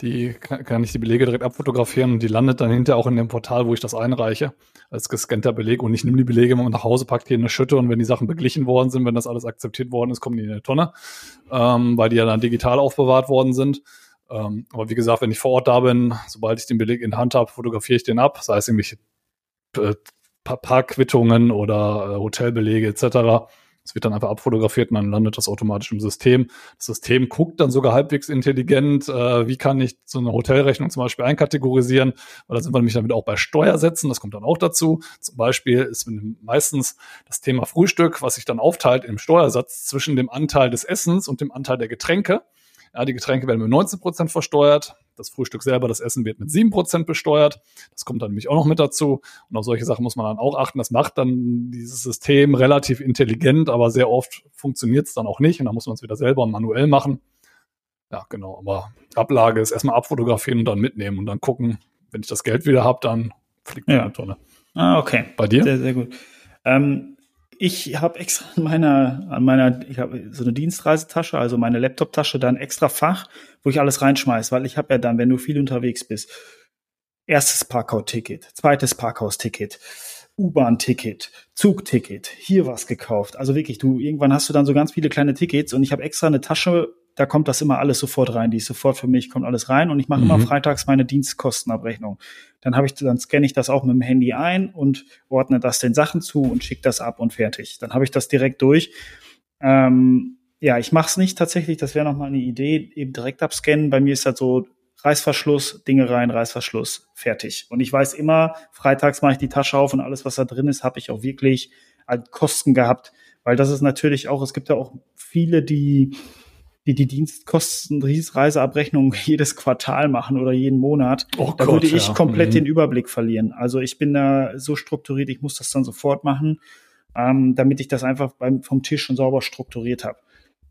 die kann, ich die Belege direkt abfotografieren und die landet dann hinterher auch in dem Portal, wo ich das einreiche, als gescannter Beleg. Und ich nehme die Belege mal nach Hause, packe die in eine Schütte und wenn die Sachen beglichen worden sind, wenn das alles akzeptiert worden ist, kommen die in eine Tonne, ähm, weil die ja dann digital aufbewahrt worden sind. Ähm, aber wie gesagt, wenn ich vor Ort da bin, sobald ich den Beleg in der Hand habe, fotografiere ich den ab, sei es irgendwelche äh, Parkquittungen oder äh, Hotelbelege etc. Es wird dann einfach abfotografiert und dann landet das automatisch im System. Das System guckt dann sogar halbwegs intelligent, äh, wie kann ich so eine Hotelrechnung zum Beispiel einkategorisieren, weil da sind wir nämlich damit auch bei Steuersätzen, das kommt dann auch dazu. Zum Beispiel ist meistens das Thema Frühstück, was sich dann aufteilt im Steuersatz zwischen dem Anteil des Essens und dem Anteil der Getränke. Ja, die Getränke werden mit 19 Prozent versteuert. Das Frühstück selber, das Essen wird mit 7 Prozent besteuert. Das kommt dann nämlich auch noch mit dazu. Und auf solche Sachen muss man dann auch achten. Das macht dann dieses System relativ intelligent, aber sehr oft funktioniert es dann auch nicht. Und dann muss man es wieder selber manuell machen. Ja, genau. Aber Ablage ist erstmal abfotografieren und dann mitnehmen und dann gucken, wenn ich das Geld wieder habe, dann fliegt mir ja. eine Tonne. Ah, okay. Bei dir? Sehr, sehr gut. Ähm, ich habe extra an meiner, an meiner, ich habe so eine Dienstreisetasche, also meine Laptoptasche, dann extra Fach, wo ich alles reinschmeiß, weil ich habe ja dann, wenn du viel unterwegs bist, erstes Parkhaus-Ticket, zweites Parkhaus-Ticket, U-Bahn-Ticket, Zug-Ticket, hier was gekauft. Also wirklich, du, irgendwann hast du dann so ganz viele kleine Tickets und ich habe extra eine Tasche da kommt das immer alles sofort rein. Die ist sofort für mich, kommt alles rein und ich mache mhm. immer freitags meine Dienstkostenabrechnung. Dann habe ich, dann scanne ich das auch mit dem Handy ein und ordne das den Sachen zu und schicke das ab und fertig. Dann habe ich das direkt durch. Ähm, ja, ich mache es nicht tatsächlich. Das wäre noch mal eine Idee, eben direkt abscannen. Bei mir ist das so Reißverschluss, Dinge rein, Reißverschluss, fertig. Und ich weiß immer, freitags mache ich die Tasche auf und alles, was da drin ist, habe ich auch wirklich an Kosten gehabt. Weil das ist natürlich auch, es gibt ja auch viele, die die die Dienstkosten, Dienstreiseabrechnung jedes Quartal machen oder jeden Monat, oh da Gott, würde ich ja. komplett mhm. den Überblick verlieren. Also ich bin da so strukturiert, ich muss das dann sofort machen, ähm, damit ich das einfach beim, vom Tisch schon sauber strukturiert habe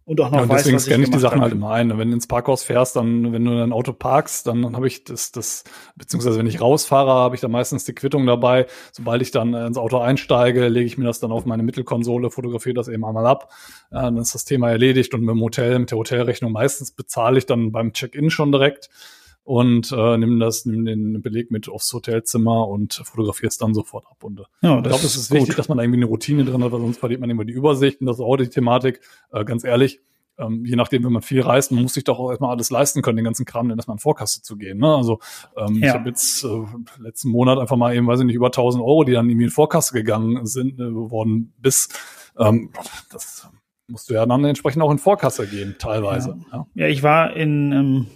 und auch noch ja, und weiß, deswegen scanne ich, ich die Sachen hab. halt immer ein. Wenn du ins Parkhaus fährst, dann, wenn du dein Auto parkst, dann, dann habe ich das, das, beziehungsweise wenn ich rausfahre, habe ich da meistens die Quittung dabei. Sobald ich dann ins Auto einsteige, lege ich mir das dann auf meine Mittelkonsole, fotografiere das eben einmal ab. Ja, dann ist das Thema erledigt und mit dem Hotel, mit der Hotelrechnung meistens bezahle ich dann beim Check-in schon direkt und äh, nimm das, nimm den Beleg mit aufs Hotelzimmer und fotografiere es dann sofort ab. Und äh, ja, ich glaube, es ist gut. wichtig, dass man irgendwie eine Routine drin hat, weil sonst verliert man immer die Übersicht. Und das ist auch die Thematik, äh, ganz ehrlich, ähm, je nachdem, wenn man viel reist, man muss sich doch auch erstmal alles leisten können, den ganzen Kram, denn erstmal in Vorkasse zu gehen. Ne? Also ähm, ja. ich habe jetzt äh, letzten Monat einfach mal eben, weiß ich nicht, über 1000 Euro, die dann irgendwie in Vorkasse gegangen sind, äh, worden bis. Ähm, das musst du ja dann entsprechend auch in Vorkasse gehen, teilweise. Ja, ja. ja ich war in ähm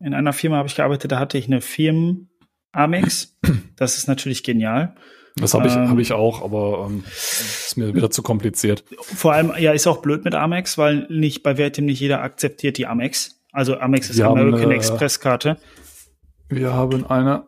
in einer Firma habe ich gearbeitet, da hatte ich eine Firmen Amex. Das ist natürlich genial. Das habe ich, Ähm, hab ich auch, aber ähm, ist mir wieder zu kompliziert. Vor allem, ja, ist auch blöd mit Amex, weil nicht bei Vertim nicht jeder akzeptiert die Amex. Also Amex ist Wir American eine- Express Karte. Wir haben eine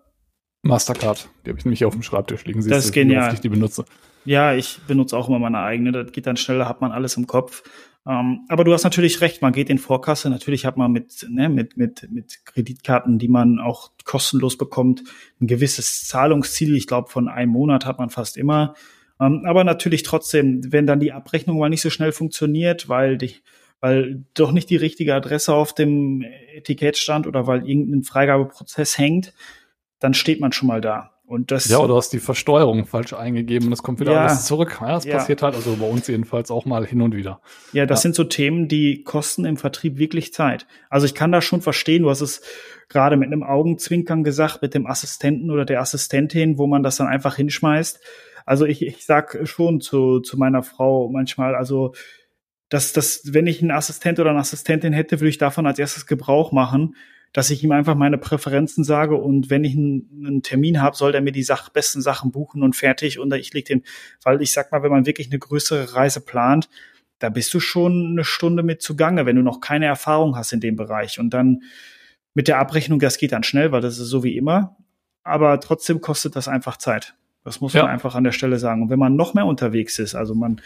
Mastercard. Die habe ich nämlich hier auf dem Schreibtisch liegen. Siehst Das ist du, genial. Ich die benutze. Ja, ich benutze auch immer meine eigene. Das geht dann schneller, hat man alles im Kopf. Ähm, aber du hast natürlich recht, man geht in Vorkasse. Natürlich hat man mit, ne, mit, mit, mit Kreditkarten, die man auch kostenlos bekommt, ein gewisses Zahlungsziel. Ich glaube, von einem Monat hat man fast immer. Ähm, aber natürlich trotzdem, wenn dann die Abrechnung mal nicht so schnell funktioniert, weil die, weil doch nicht die richtige Adresse auf dem Etikett stand oder weil irgendein Freigabeprozess hängt, dann steht man schon mal da. Und das Ja, oder du hast die Versteuerung falsch eingegeben und es kommt wieder Ja. alles zurück. Ja, das Ja. passiert halt also bei uns jedenfalls auch mal hin und wieder. Ja, das Ja. sind so Themen, die kosten im Vertrieb wirklich Zeit. Also ich kann das schon verstehen. Du hast es gerade mit einem Augenzwinkern gesagt, mit dem Assistenten oder der Assistentin, wo man das dann einfach hinschmeißt. Also ich, ich sag schon zu, zu meiner Frau manchmal, also dass, dass, wenn ich einen Assistent oder eine Assistentin hätte, würde ich davon als erstes Gebrauch machen, dass ich ihm einfach meine Präferenzen sage und wenn ich einen, einen Termin habe, soll der mir die Sach besten Sachen buchen und fertig und ich leg den, weil ich sag mal, wenn man wirklich eine größere Reise plant, da bist du schon eine Stunde mit zugange, wenn du noch keine Erfahrung hast in dem Bereich. Und dann mit der Abrechnung, das geht dann schnell, weil das ist so wie immer. Aber trotzdem kostet das einfach Zeit. Das muss Ja. man einfach an der Stelle sagen. Und wenn man noch mehr unterwegs ist, also man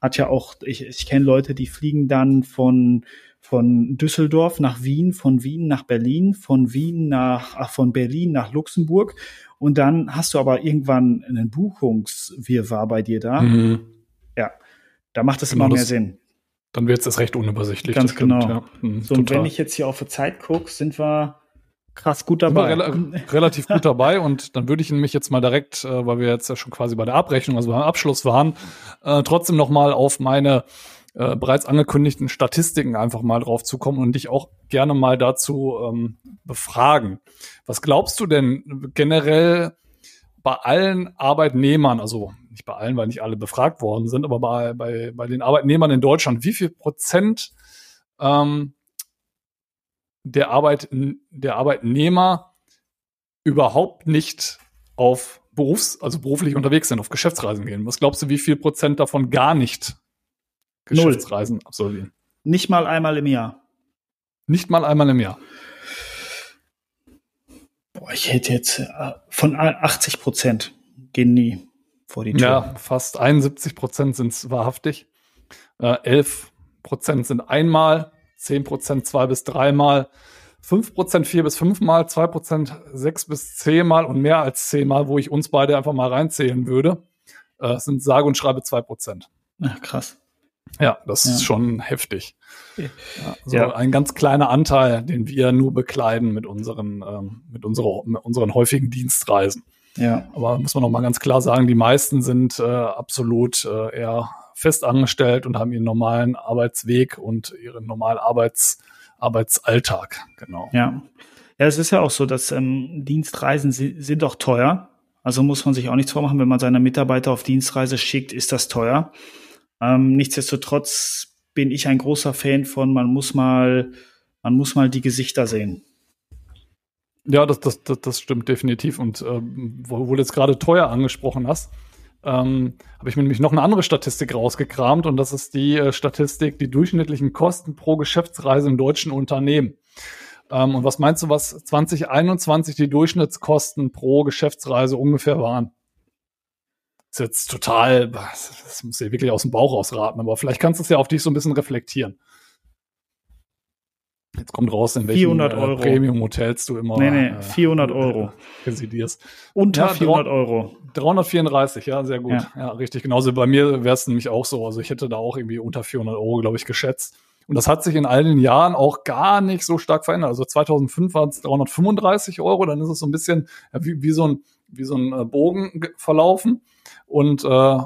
hat ja auch, ich, ich kenne Leute, die fliegen dann von, von Düsseldorf nach Wien, von Wien nach Berlin, von Wien nach, ach, von Berlin nach Luxemburg. Und dann hast du aber irgendwann einen Buchungswirrwarr bei dir da. Mhm. Da macht es Genau, immer mehr das- Sinn. Dann wird es erst recht unübersichtlich. Ganz das stimmt, genau. Ja. Mhm, So, und total. wenn ich jetzt hier auf die Zeit gucke, sind wir krass gut dabei. rela relativ gut dabei und dann würde ich mich jetzt mal direkt, äh, weil wir jetzt ja schon quasi bei der Abrechnung, also beim Abschluss waren, äh, trotzdem noch mal auf meine äh, bereits angekündigten Statistiken einfach mal drauf zukommen und dich auch gerne mal dazu ähm, befragen. Was glaubst du denn generell bei allen Arbeitnehmern, also nicht bei allen, weil nicht alle befragt worden sind, aber bei, bei, bei den Arbeitnehmern in Deutschland, wie viel Prozent ähm, der, Arbeit, der Arbeitnehmer überhaupt nicht auf Berufs-, also beruflich unterwegs sind, auf Geschäftsreisen gehen. Was glaubst du, wie viel Prozent davon gar nicht Null. Geschäftsreisen absolvieren? Nicht mal einmal im Jahr. Nicht mal einmal im Jahr. Boah, ich hätte jetzt äh, von 80 Prozent gehen nie vor die Tür. Ja, fast 71 Prozent sind es wahrhaftig. Äh, 11 Prozent sind einmal, 10 Prozent zwei bis dreimal, 5 Prozent vier bis fünfmal, 2 Prozent sechs bis zehnmal und mehr als zehnmal, wo ich uns beide einfach mal reinzählen würde, äh, sind sage und schreibe 2 Prozent. Ach, krass. Ja, das Ja. ist schon heftig. Ja. So Ja. ein ganz kleiner Anteil, den wir nur bekleiden mit unseren, ähm, mit, unserer, mit unseren häufigen Dienstreisen. Ja. Aber muss man noch mal ganz klar sagen, die meisten sind äh, absolut äh, eher fest angestellt und haben ihren normalen Arbeitsweg und ihren normalen Arbeits, Arbeitsalltag. Genau. Ja. Ja, es ist ja auch so, dass ähm, Dienstreisen si- sind auch teuer. Also muss man sich auch nichts vormachen, wenn man seine Mitarbeiter auf Dienstreise schickt, ist das teuer. Ähm, nichtsdestotrotz bin ich ein großer Fan von, man muss mal, man muss mal die Gesichter sehen. Ja, das, das, das, das stimmt definitiv. Und ähm, wo, du jetzt gerade teuer angesprochen hast, ähm, habe ich mir nämlich noch eine andere Statistik rausgekramt und das ist die äh, Statistik, die durchschnittlichen Kosten pro Geschäftsreise im deutschen Unternehmen. Ähm, und was meinst du, was 2021 die Durchschnittskosten pro Geschäftsreise ungefähr waren? Ist jetzt total, das muss ich wirklich aus dem Bauch rausraten, aber vielleicht kannst du es ja auf dich so ein bisschen reflektieren. Jetzt kommt raus, in welchen 400 äh. Premium-Hotels du immer Nee, nee, äh, 400 Euro. residierst. Unter Ja, 400 Euro. 334, ja, sehr gut. Ja. Ja, richtig. Genauso bei mir wäre es nämlich auch so. Also ich hätte da auch irgendwie unter 400 Euro, glaube ich, geschätzt. Und das hat sich in all den Jahren auch gar nicht so stark verändert. Also 2005 waren es 335 Euro, dann ist es so ein bisschen ja, wie, wie so ein, wie so ein äh, Bogen ge- verlaufen. Und äh,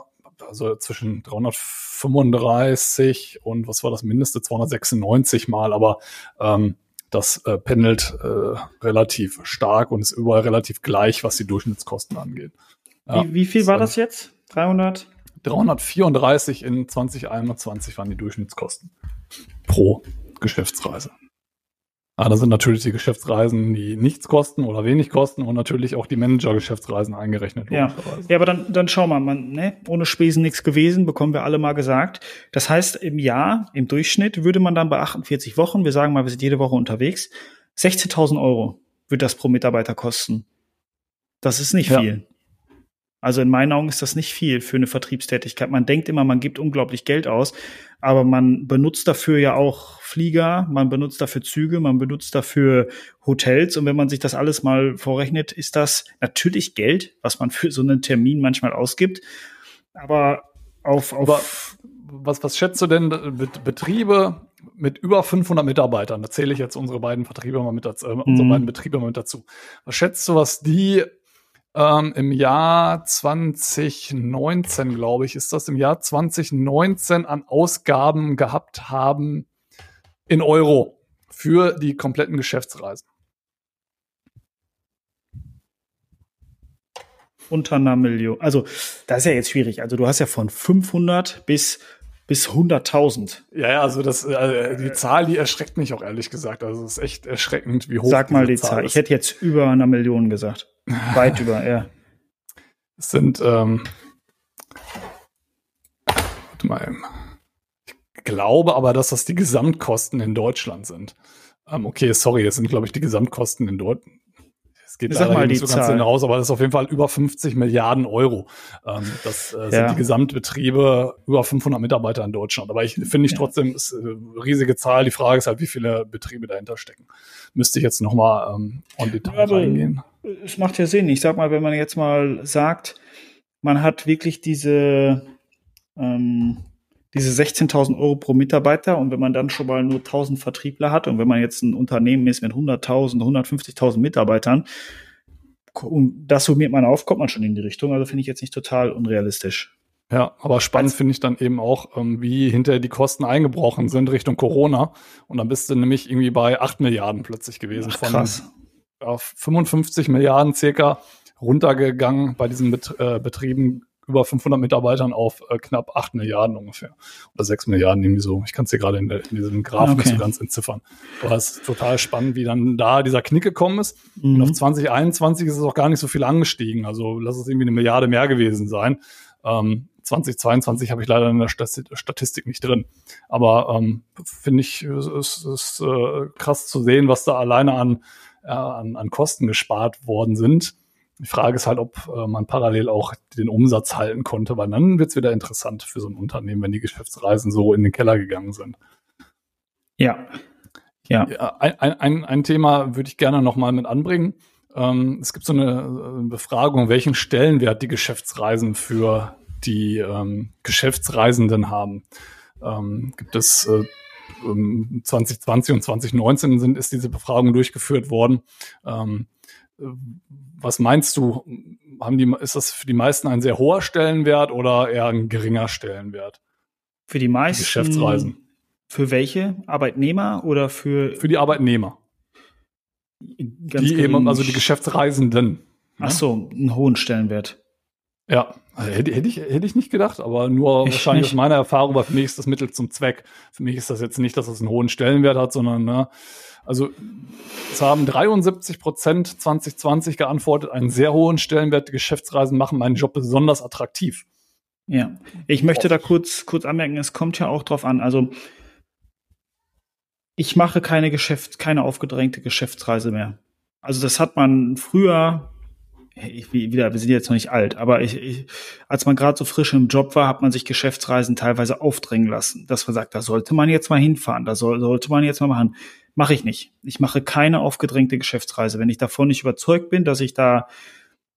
also zwischen 335 und was war das Mindeste? 296 Mal, aber ähm, das äh, pendelt äh, relativ stark und ist überall relativ gleich, was die Durchschnittskosten angeht. Ja, wie, wie viel war das jetzt? 300? 334 in 2021 waren die Durchschnittskosten pro Geschäftsreise. Ah, da sind natürlich die Geschäftsreisen, die nichts kosten oder wenig kosten und natürlich auch die Manager-Geschäftsreisen eingerechnet. Ja. ja, aber dann, dann schau mal, man, ne, ohne Spesen nichts gewesen, bekommen wir alle mal gesagt. Das heißt, im Jahr, im Durchschnitt, würde man dann bei 48 Wochen, wir sagen mal, wir sind jede Woche unterwegs, 16.000 Euro wird das pro Mitarbeiter kosten. Das ist nicht Ja. viel. Also in meinen Augen ist das nicht viel für eine Vertriebstätigkeit. Man denkt immer, man gibt unglaublich Geld aus, aber man benutzt dafür ja auch Flieger, man benutzt dafür Züge, man benutzt dafür Hotels und wenn man sich das alles mal vorrechnet, ist das natürlich Geld, was man für so einen Termin manchmal ausgibt, aber auf, Aber auf was, was schätzt du denn Bet- Betriebe mit über 500 Mitarbeitern? Da zähle ich jetzt unsere beiden Vertriebe mal mit dazu, äh, unsere Mhm. beiden Betriebe mal mit dazu. Was schätzt du, was die ähm, im Jahr 2019, glaube ich, ist das im Jahr 2019 an Ausgaben gehabt haben in Euro für die kompletten Geschäftsreisen? unter einer Million. Also, das ist ja jetzt schwierig. Also, du hast ja von 500 bis, bis 100.000. Ja, ja, also das, äh, die Zahl, die erschreckt mich auch ehrlich gesagt. Also es ist echt erschreckend, wie hoch Sag mal die Zahl. ist. Ich hätte jetzt über einer Million gesagt. Weit über, ja. Es sind, ähm, warte mal, ich glaube aber, dass das die Gesamtkosten in Deutschland sind. Ähm, okay, sorry, es sind, glaube ich, die Gesamtkosten in Deutschland. Geht Sag leider mal nicht die so ganz Zahl. raus, aber das ist auf jeden Fall über 50 Milliarden Euro. Ähm, das äh, sind Ja. die Gesamtbetriebe, über 500 Mitarbeiter in Deutschland. Aber ich finde ich Ja. trotzdem, ist äh, riesige Zahl. Die Frage ist halt, wie viele Betriebe dahinter stecken. Müsste ich jetzt nochmal ähm, on Detail Ja, reingehen. Es macht ja Sinn. Ich sag mal, wenn man jetzt mal sagt, man hat wirklich diese, ähm, diese 16.000 Euro pro Mitarbeiter und wenn man dann schon mal nur 1000 Vertriebler hat und wenn man jetzt ein Unternehmen ist mit 100.000, 150.000 Mitarbeitern, und das summiert man auf, kommt man schon in die Richtung. Also finde ich jetzt nicht total unrealistisch. Ja, aber spannend finde ich dann eben auch, ähm, wie hinterher die Kosten eingebrochen sind Richtung Corona. Und dann bist du nämlich irgendwie bei 8 Milliarden plötzlich gewesen. Ach, krass. auf 55 Milliarden circa runtergegangen bei diesen Bet äh, Betrieben über 500 Mitarbeitern auf äh, knapp 8 Milliarden ungefähr. Oder 6 Milliarden irgendwie so. Ich kann es hier gerade in, der- in diesem Graphen nicht Okay. so ganz entziffern. Aber es ist total spannend, wie dann da dieser Knick gekommen ist. Und Mhm. auf 2021 ist es auch gar nicht so viel angestiegen. Also lass es irgendwie eine Milliarde mehr gewesen sein. Ähm, 2022 habe ich leider in der Stati- Statistik nicht drin. Aber ähm, finde ich, es ist, ist äh, krass zu sehen, was da alleine an, äh, an, an Kosten gespart worden sind. Die Frage ist halt, ob äh, man parallel auch den Umsatz halten konnte, weil dann wird es wieder interessant für so ein Unternehmen, wenn die Geschäftsreisen so in den Keller gegangen sind. Ja. Ja. Ja, ein, ein- ein, Thema würde ich gerne nochmal mit anbringen. Ähm, es gibt so eine äh, Befragung, welchen Stellenwert die Geschäftsreisen für die ähm, Geschäftsreisenden haben. Ähm, gibt es äh, ähm, 2020 und 2019 sind, ist diese Befragung durchgeführt worden. Ähm, äh, was meinst du? Haben die, ist das für die meisten ein sehr hoher Stellenwert oder eher ein geringer Stellenwert? Für die meisten. Geschäftsreisen. Für welche? Arbeitnehmer oder für, Für die Arbeitnehmer. ganz die eben, also die Geschäftsreisenden. Ach so, einen hohen Stellenwert. Ja, also hätte, hätte, ich, hätte ich nicht gedacht, aber nur Ich wahrscheinlich nicht. aus meiner Erfahrung, weil für mich ist das Mittel zum Zweck. Für mich ist das jetzt nicht, dass es einen hohen Stellenwert hat, sondern, ne, also es haben 73 Prozent 2020 geantwortet, einen sehr hohen Stellenwert. Geschäftsreisen machen meinen Job besonders attraktiv. Ja, ich möchte da kurz, kurz anmerken, es kommt ja auch drauf an. Also, ich mache keine Geschäft, keine aufgedrängte Geschäftsreise mehr. Also, das hat man früher, ich, wie- wieder, wir sind jetzt noch nicht alt, aber ich, ich, als man gerade so frisch im Job war, hat man sich Geschäftsreisen teilweise aufdrängen lassen. Dass man sagt, da sollte man jetzt mal hinfahren, da soll, sollte man jetzt mal machen. Mache ich nicht. Ich mache keine aufgedrängte Geschäftsreise. Wenn ich davon nicht überzeugt bin, dass ich da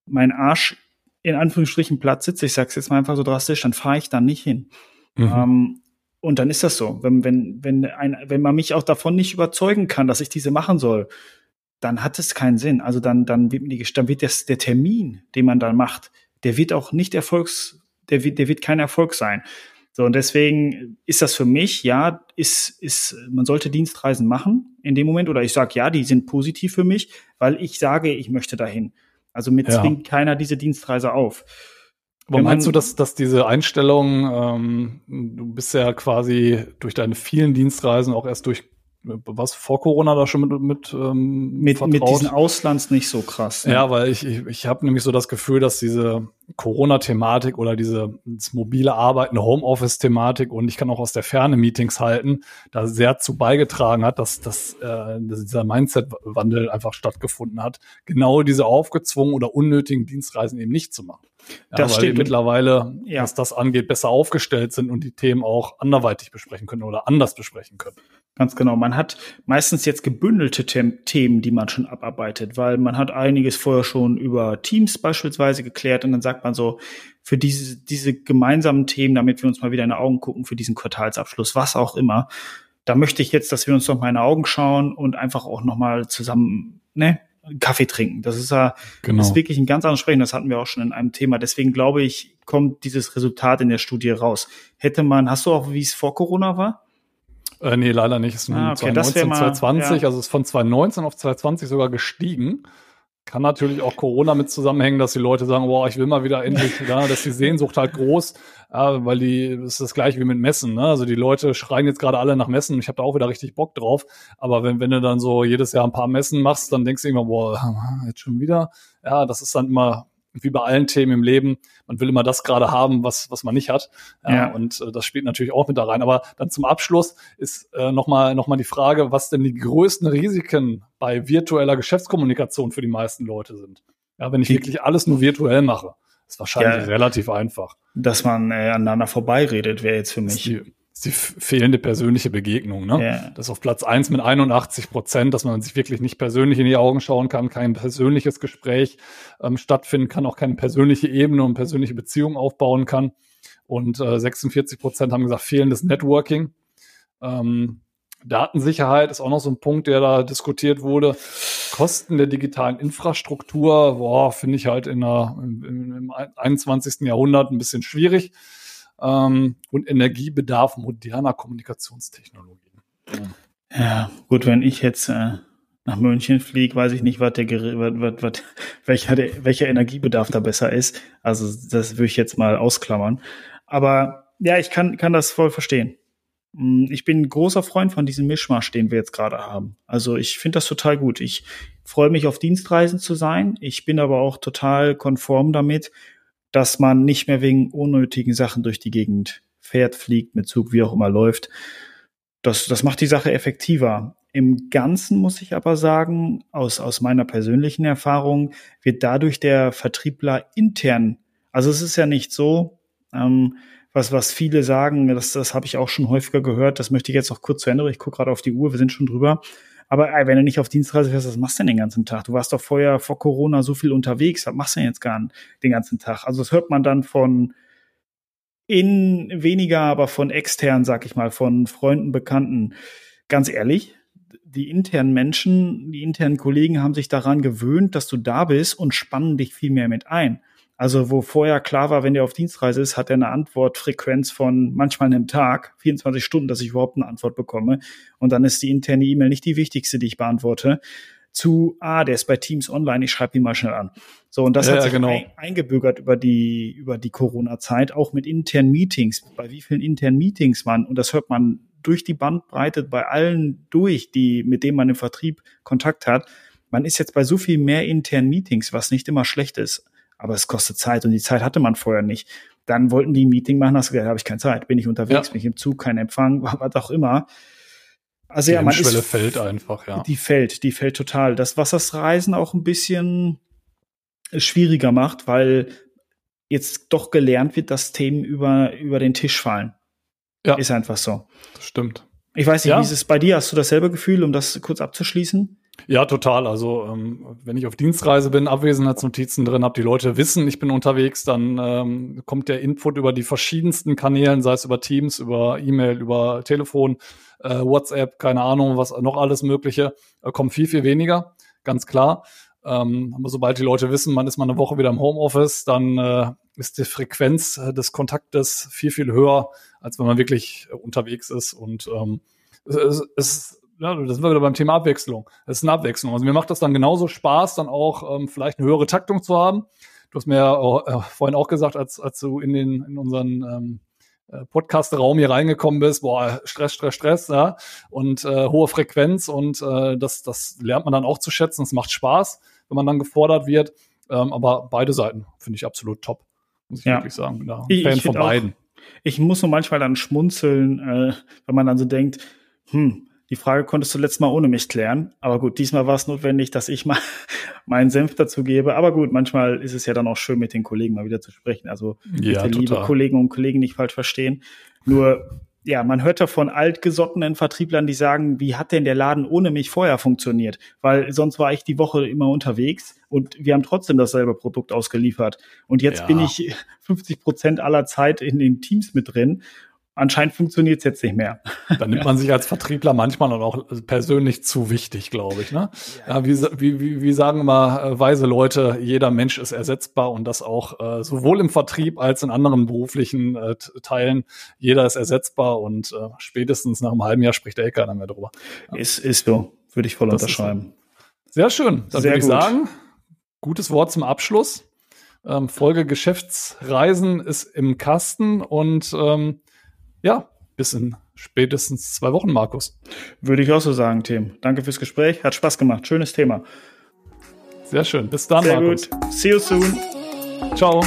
meinen Arsch in Anführungsstrichen Platz sitze, ich sag's jetzt mal einfach so drastisch, dann fahre ich da nicht hin. Ähm, und dann ist das so. Wenn, wenn, wenn, ein, wenn man mich auch davon nicht überzeugen kann, dass ich diese machen soll, dann hat es keinen Sinn. Also dann, dann wird, mir die, dann wird das, der Termin, den man dann macht, der wird auch nicht Erfolgs, der wird, der wird kein Erfolg sein. So, und deswegen ist das für mich, ja, ist, ist, man sollte Dienstreisen machen in dem Moment, oder ich sage, ja, die sind positiv für mich, weil ich sage, ich möchte dahin. Also mir Ja. zwingt keiner diese Dienstreise auf. Aber wenn meinst du, dass, dass diese Einstellung, ähm, du bist ja quasi durch deine vielen Dienstreisen auch erst durch was vor Corona da schon mit mit ähm, mit, mit diesen Auslands nicht so krass. Ne? Ja, weil ich ich, ich habe nämlich so das Gefühl, dass diese Corona-Thematik oder diese mobile Arbeiten, Homeoffice-Thematik und ich kann auch aus der Ferne Meetings halten, da sehr zu beigetragen hat, dass, dass, äh, dass dieser Mindset-Wandel einfach stattgefunden hat, genau diese aufgezwungen oder unnötigen Dienstreisen eben nicht zu machen. Ja, das weil steht mittlerweile, ja. was das angeht, besser aufgestellt sind und die Themen auch anderweitig besprechen können oder anders besprechen können. Ganz genau. Man hat meistens jetzt gebündelte Themen, die man schon abarbeitet, weil man hat einiges vorher schon über Teams beispielsweise geklärt und dann sagt man so, für diese, diese gemeinsamen Themen, damit wir uns mal wieder in die Augen gucken, für diesen Quartalsabschluss, was auch immer, da möchte ich jetzt, dass wir uns noch mal in die Augen schauen und einfach auch noch mal zusammen, ne, Kaffee trinken. Das ist ja genau. das ist wirklich ein ganz anderes Sprechen. Das hatten wir auch schon in einem Thema. Deswegen glaube ich, kommt dieses Resultat in der Studie raus. Hätte man, hast du auch, wie es vor Corona war? Äh, nee, leider nicht. Es ist ah, okay, 2019, mal, 2020, ja. also es ist von 2019 auf 2020 sogar gestiegen. Kann natürlich auch Corona mit zusammenhängen, dass die Leute sagen, wow, ich will mal wieder endlich, ja, dass die Sehnsucht halt groß, ja, weil die, das ist das gleiche wie mit Messen, ne? Also die Leute schreien jetzt gerade alle nach Messen, ich habe da auch wieder richtig Bock drauf. Aber wenn, wenn du dann so jedes Jahr ein paar Messen machst, dann denkst du immer, boah, jetzt schon wieder. Ja, das ist dann immer wie bei allen Themen im Leben, man will immer das gerade haben, was, was man nicht hat. Ja. Und äh, das spielt natürlich auch mit da rein. Aber dann zum Abschluss ist äh, nochmal noch mal die Frage, was denn die größten Risiken bei virtueller Geschäftskommunikation für die meisten Leute sind. Ja, wenn ich wirklich alles nur virtuell mache, ist wahrscheinlich ja, relativ einfach. Dass man äh, aneinander vorbeiredet, wäre jetzt für mich. Die, die fehlende persönliche Begegnung. Ne? Yeah. Das ist auf Platz eins mit 81 Prozent, dass man sich wirklich nicht persönlich in die Augen schauen kann, kein persönliches Gespräch ähm, stattfinden kann, auch keine persönliche Ebene und persönliche Beziehung aufbauen kann. Und äh, 46 Prozent haben gesagt, fehlendes Networking. Ähm, Datensicherheit ist auch noch so ein Punkt, der da diskutiert wurde. Kosten der digitalen Infrastruktur, boah, finde ich halt in der, im, im 21. Jahrhundert ein bisschen schwierig ähm, und Energiebedarf moderner Kommunikationstechnologien. Ja, gut, wenn ich jetzt äh, nach München fliege, weiß ich nicht, was der, was, was, was, welcher, der, welcher Energiebedarf da besser ist. Also das würde ich jetzt mal ausklammern. Aber ja, ich kann, kann das voll verstehen. Hm, ich bin ein großer Freund von diesem Mischmasch, den wir jetzt gerade haben. Also ich finde das total gut. Ich freue mich auf Dienstreisen zu sein. Ich bin aber auch total konform damit, dass man nicht mehr wegen unnötigen Sachen durch die Gegend fährt, fliegt, mit Zug, wie auch immer läuft. Das, das macht die Sache effektiver. Im Ganzen muss ich aber sagen, aus, aus meiner persönlichen Erfahrung wird dadurch der Vertriebler intern, also es ist ja nicht so, ähm, was, was viele sagen, das, das habe ich auch schon häufiger gehört, das möchte ich jetzt noch kurz zu Ende, ich gucke gerade auf die Uhr, wir sind schon drüber. Aber ey, wenn du nicht auf Dienstreise fährst, was machst du denn den ganzen Tag? Du warst doch vorher vor Corona so viel unterwegs, was machst du denn jetzt gar den ganzen Tag? Also das hört man dann von in weniger, aber von extern, sag ich mal, von Freunden, Bekannten. Ganz ehrlich, die internen Menschen, die internen Kollegen haben sich daran gewöhnt, dass du da bist und spannen dich viel mehr mit ein. Also wo vorher klar war, wenn der auf Dienstreise ist, hat er eine Antwortfrequenz von manchmal einem Tag, 24 Stunden, dass ich überhaupt eine Antwort bekomme. Und dann ist die interne E-Mail nicht die wichtigste, die ich beantworte. Zu, ah, der ist bei Teams online, ich schreibe ihn mal schnell an. So, und das ja, hat sich genau. ein, eingebürgert über die, über die Corona-Zeit, auch mit internen Meetings. Bei wie vielen internen Meetings man, und das hört man durch die Bandbreite bei allen durch, die, mit denen man im Vertrieb Kontakt hat. Man ist jetzt bei so viel mehr internen Meetings, was nicht immer schlecht ist aber es kostet Zeit und die Zeit hatte man vorher nicht. Dann wollten die ein Meeting machen, hast du gesagt, habe ich keine Zeit, bin ich unterwegs, ja. bin ich im Zug, kein Empfang, was auch immer. Also die ja, man ist, fällt einfach, ja. Die fällt, die fällt total. Das, was das Reisen auch ein bisschen schwieriger macht, weil jetzt doch gelernt wird, dass Themen über, über den Tisch fallen. Ja. Ist einfach so. Das stimmt. Ich weiß nicht, ja. wie ist es bei dir? Hast du dasselbe Gefühl, um das kurz abzuschließen? Ja, total. Also ähm, wenn ich auf Dienstreise bin, Abwesenheitsnotizen drin habe, die Leute wissen, ich bin unterwegs, dann ähm, kommt der Input über die verschiedensten Kanälen, sei es über Teams, über E-Mail, über Telefon, äh, WhatsApp, keine Ahnung, was noch alles Mögliche, äh, kommt viel, viel weniger, ganz klar. Ähm, aber sobald die Leute wissen, man ist mal eine Woche wieder im Homeoffice, dann äh, ist die Frequenz äh, des Kontaktes viel, viel höher, als wenn man wirklich unterwegs ist. Und ähm, es, es ja, da sind wir wieder beim Thema Abwechslung. Das ist eine Abwechslung. Also mir macht das dann genauso Spaß, dann auch ähm, vielleicht eine höhere Taktung zu haben. Du hast mir ja äh, vorhin auch gesagt, als, als du in den in unseren ähm, äh, Podcast-Raum hier reingekommen bist, boah, Stress, Stress, Stress, ja, und äh, hohe Frequenz und äh, das, das lernt man dann auch zu schätzen. Es macht Spaß, wenn man dann gefordert wird. Ähm, aber beide Seiten finde ich absolut top, muss ich ja. wirklich sagen. Ein ich, Fan ich von beiden. Auch, ich muss so manchmal dann schmunzeln, äh, wenn man dann so denkt, hm, die Frage konntest du letztes Mal ohne mich klären. Aber gut, diesmal war es notwendig, dass ich mal meinen Senf dazu gebe. Aber gut, manchmal ist es ja dann auch schön, mit den Kollegen mal wieder zu sprechen. Also ja, bitte, liebe Kollegen und Kollegen nicht falsch verstehen. Nur, ja, man hört ja von altgesottenen Vertrieblern, die sagen, wie hat denn der Laden ohne mich vorher funktioniert? Weil sonst war ich die Woche immer unterwegs und wir haben trotzdem dasselbe Produkt ausgeliefert. Und jetzt ja. bin ich 50 Prozent aller Zeit in den Teams mit drin anscheinend funktioniert es jetzt nicht mehr. Da nimmt man sich als Vertriebler manchmal auch persönlich zu wichtig, glaube ich. Ne? Ja, wie, wie, wie sagen immer äh, weise Leute, jeder Mensch ist ersetzbar und das auch äh, sowohl im Vertrieb als in anderen beruflichen äh, Teilen. Jeder ist ersetzbar und äh, spätestens nach einem halben Jahr spricht der keiner mehr drüber. Ja. Ist, ist so, würde ich voll das unterschreiben. Sehr schön. Dann würde ich sagen, gutes Wort zum Abschluss. Ähm, Folge Geschäftsreisen ist im Kasten und ähm, ja, bis in spätestens zwei Wochen, Markus. Würde ich auch so sagen, Tim. Danke fürs Gespräch. Hat Spaß gemacht. Schönes Thema. Sehr schön. Bis dann, Sehr Markus. Gut. See you soon. Ciao.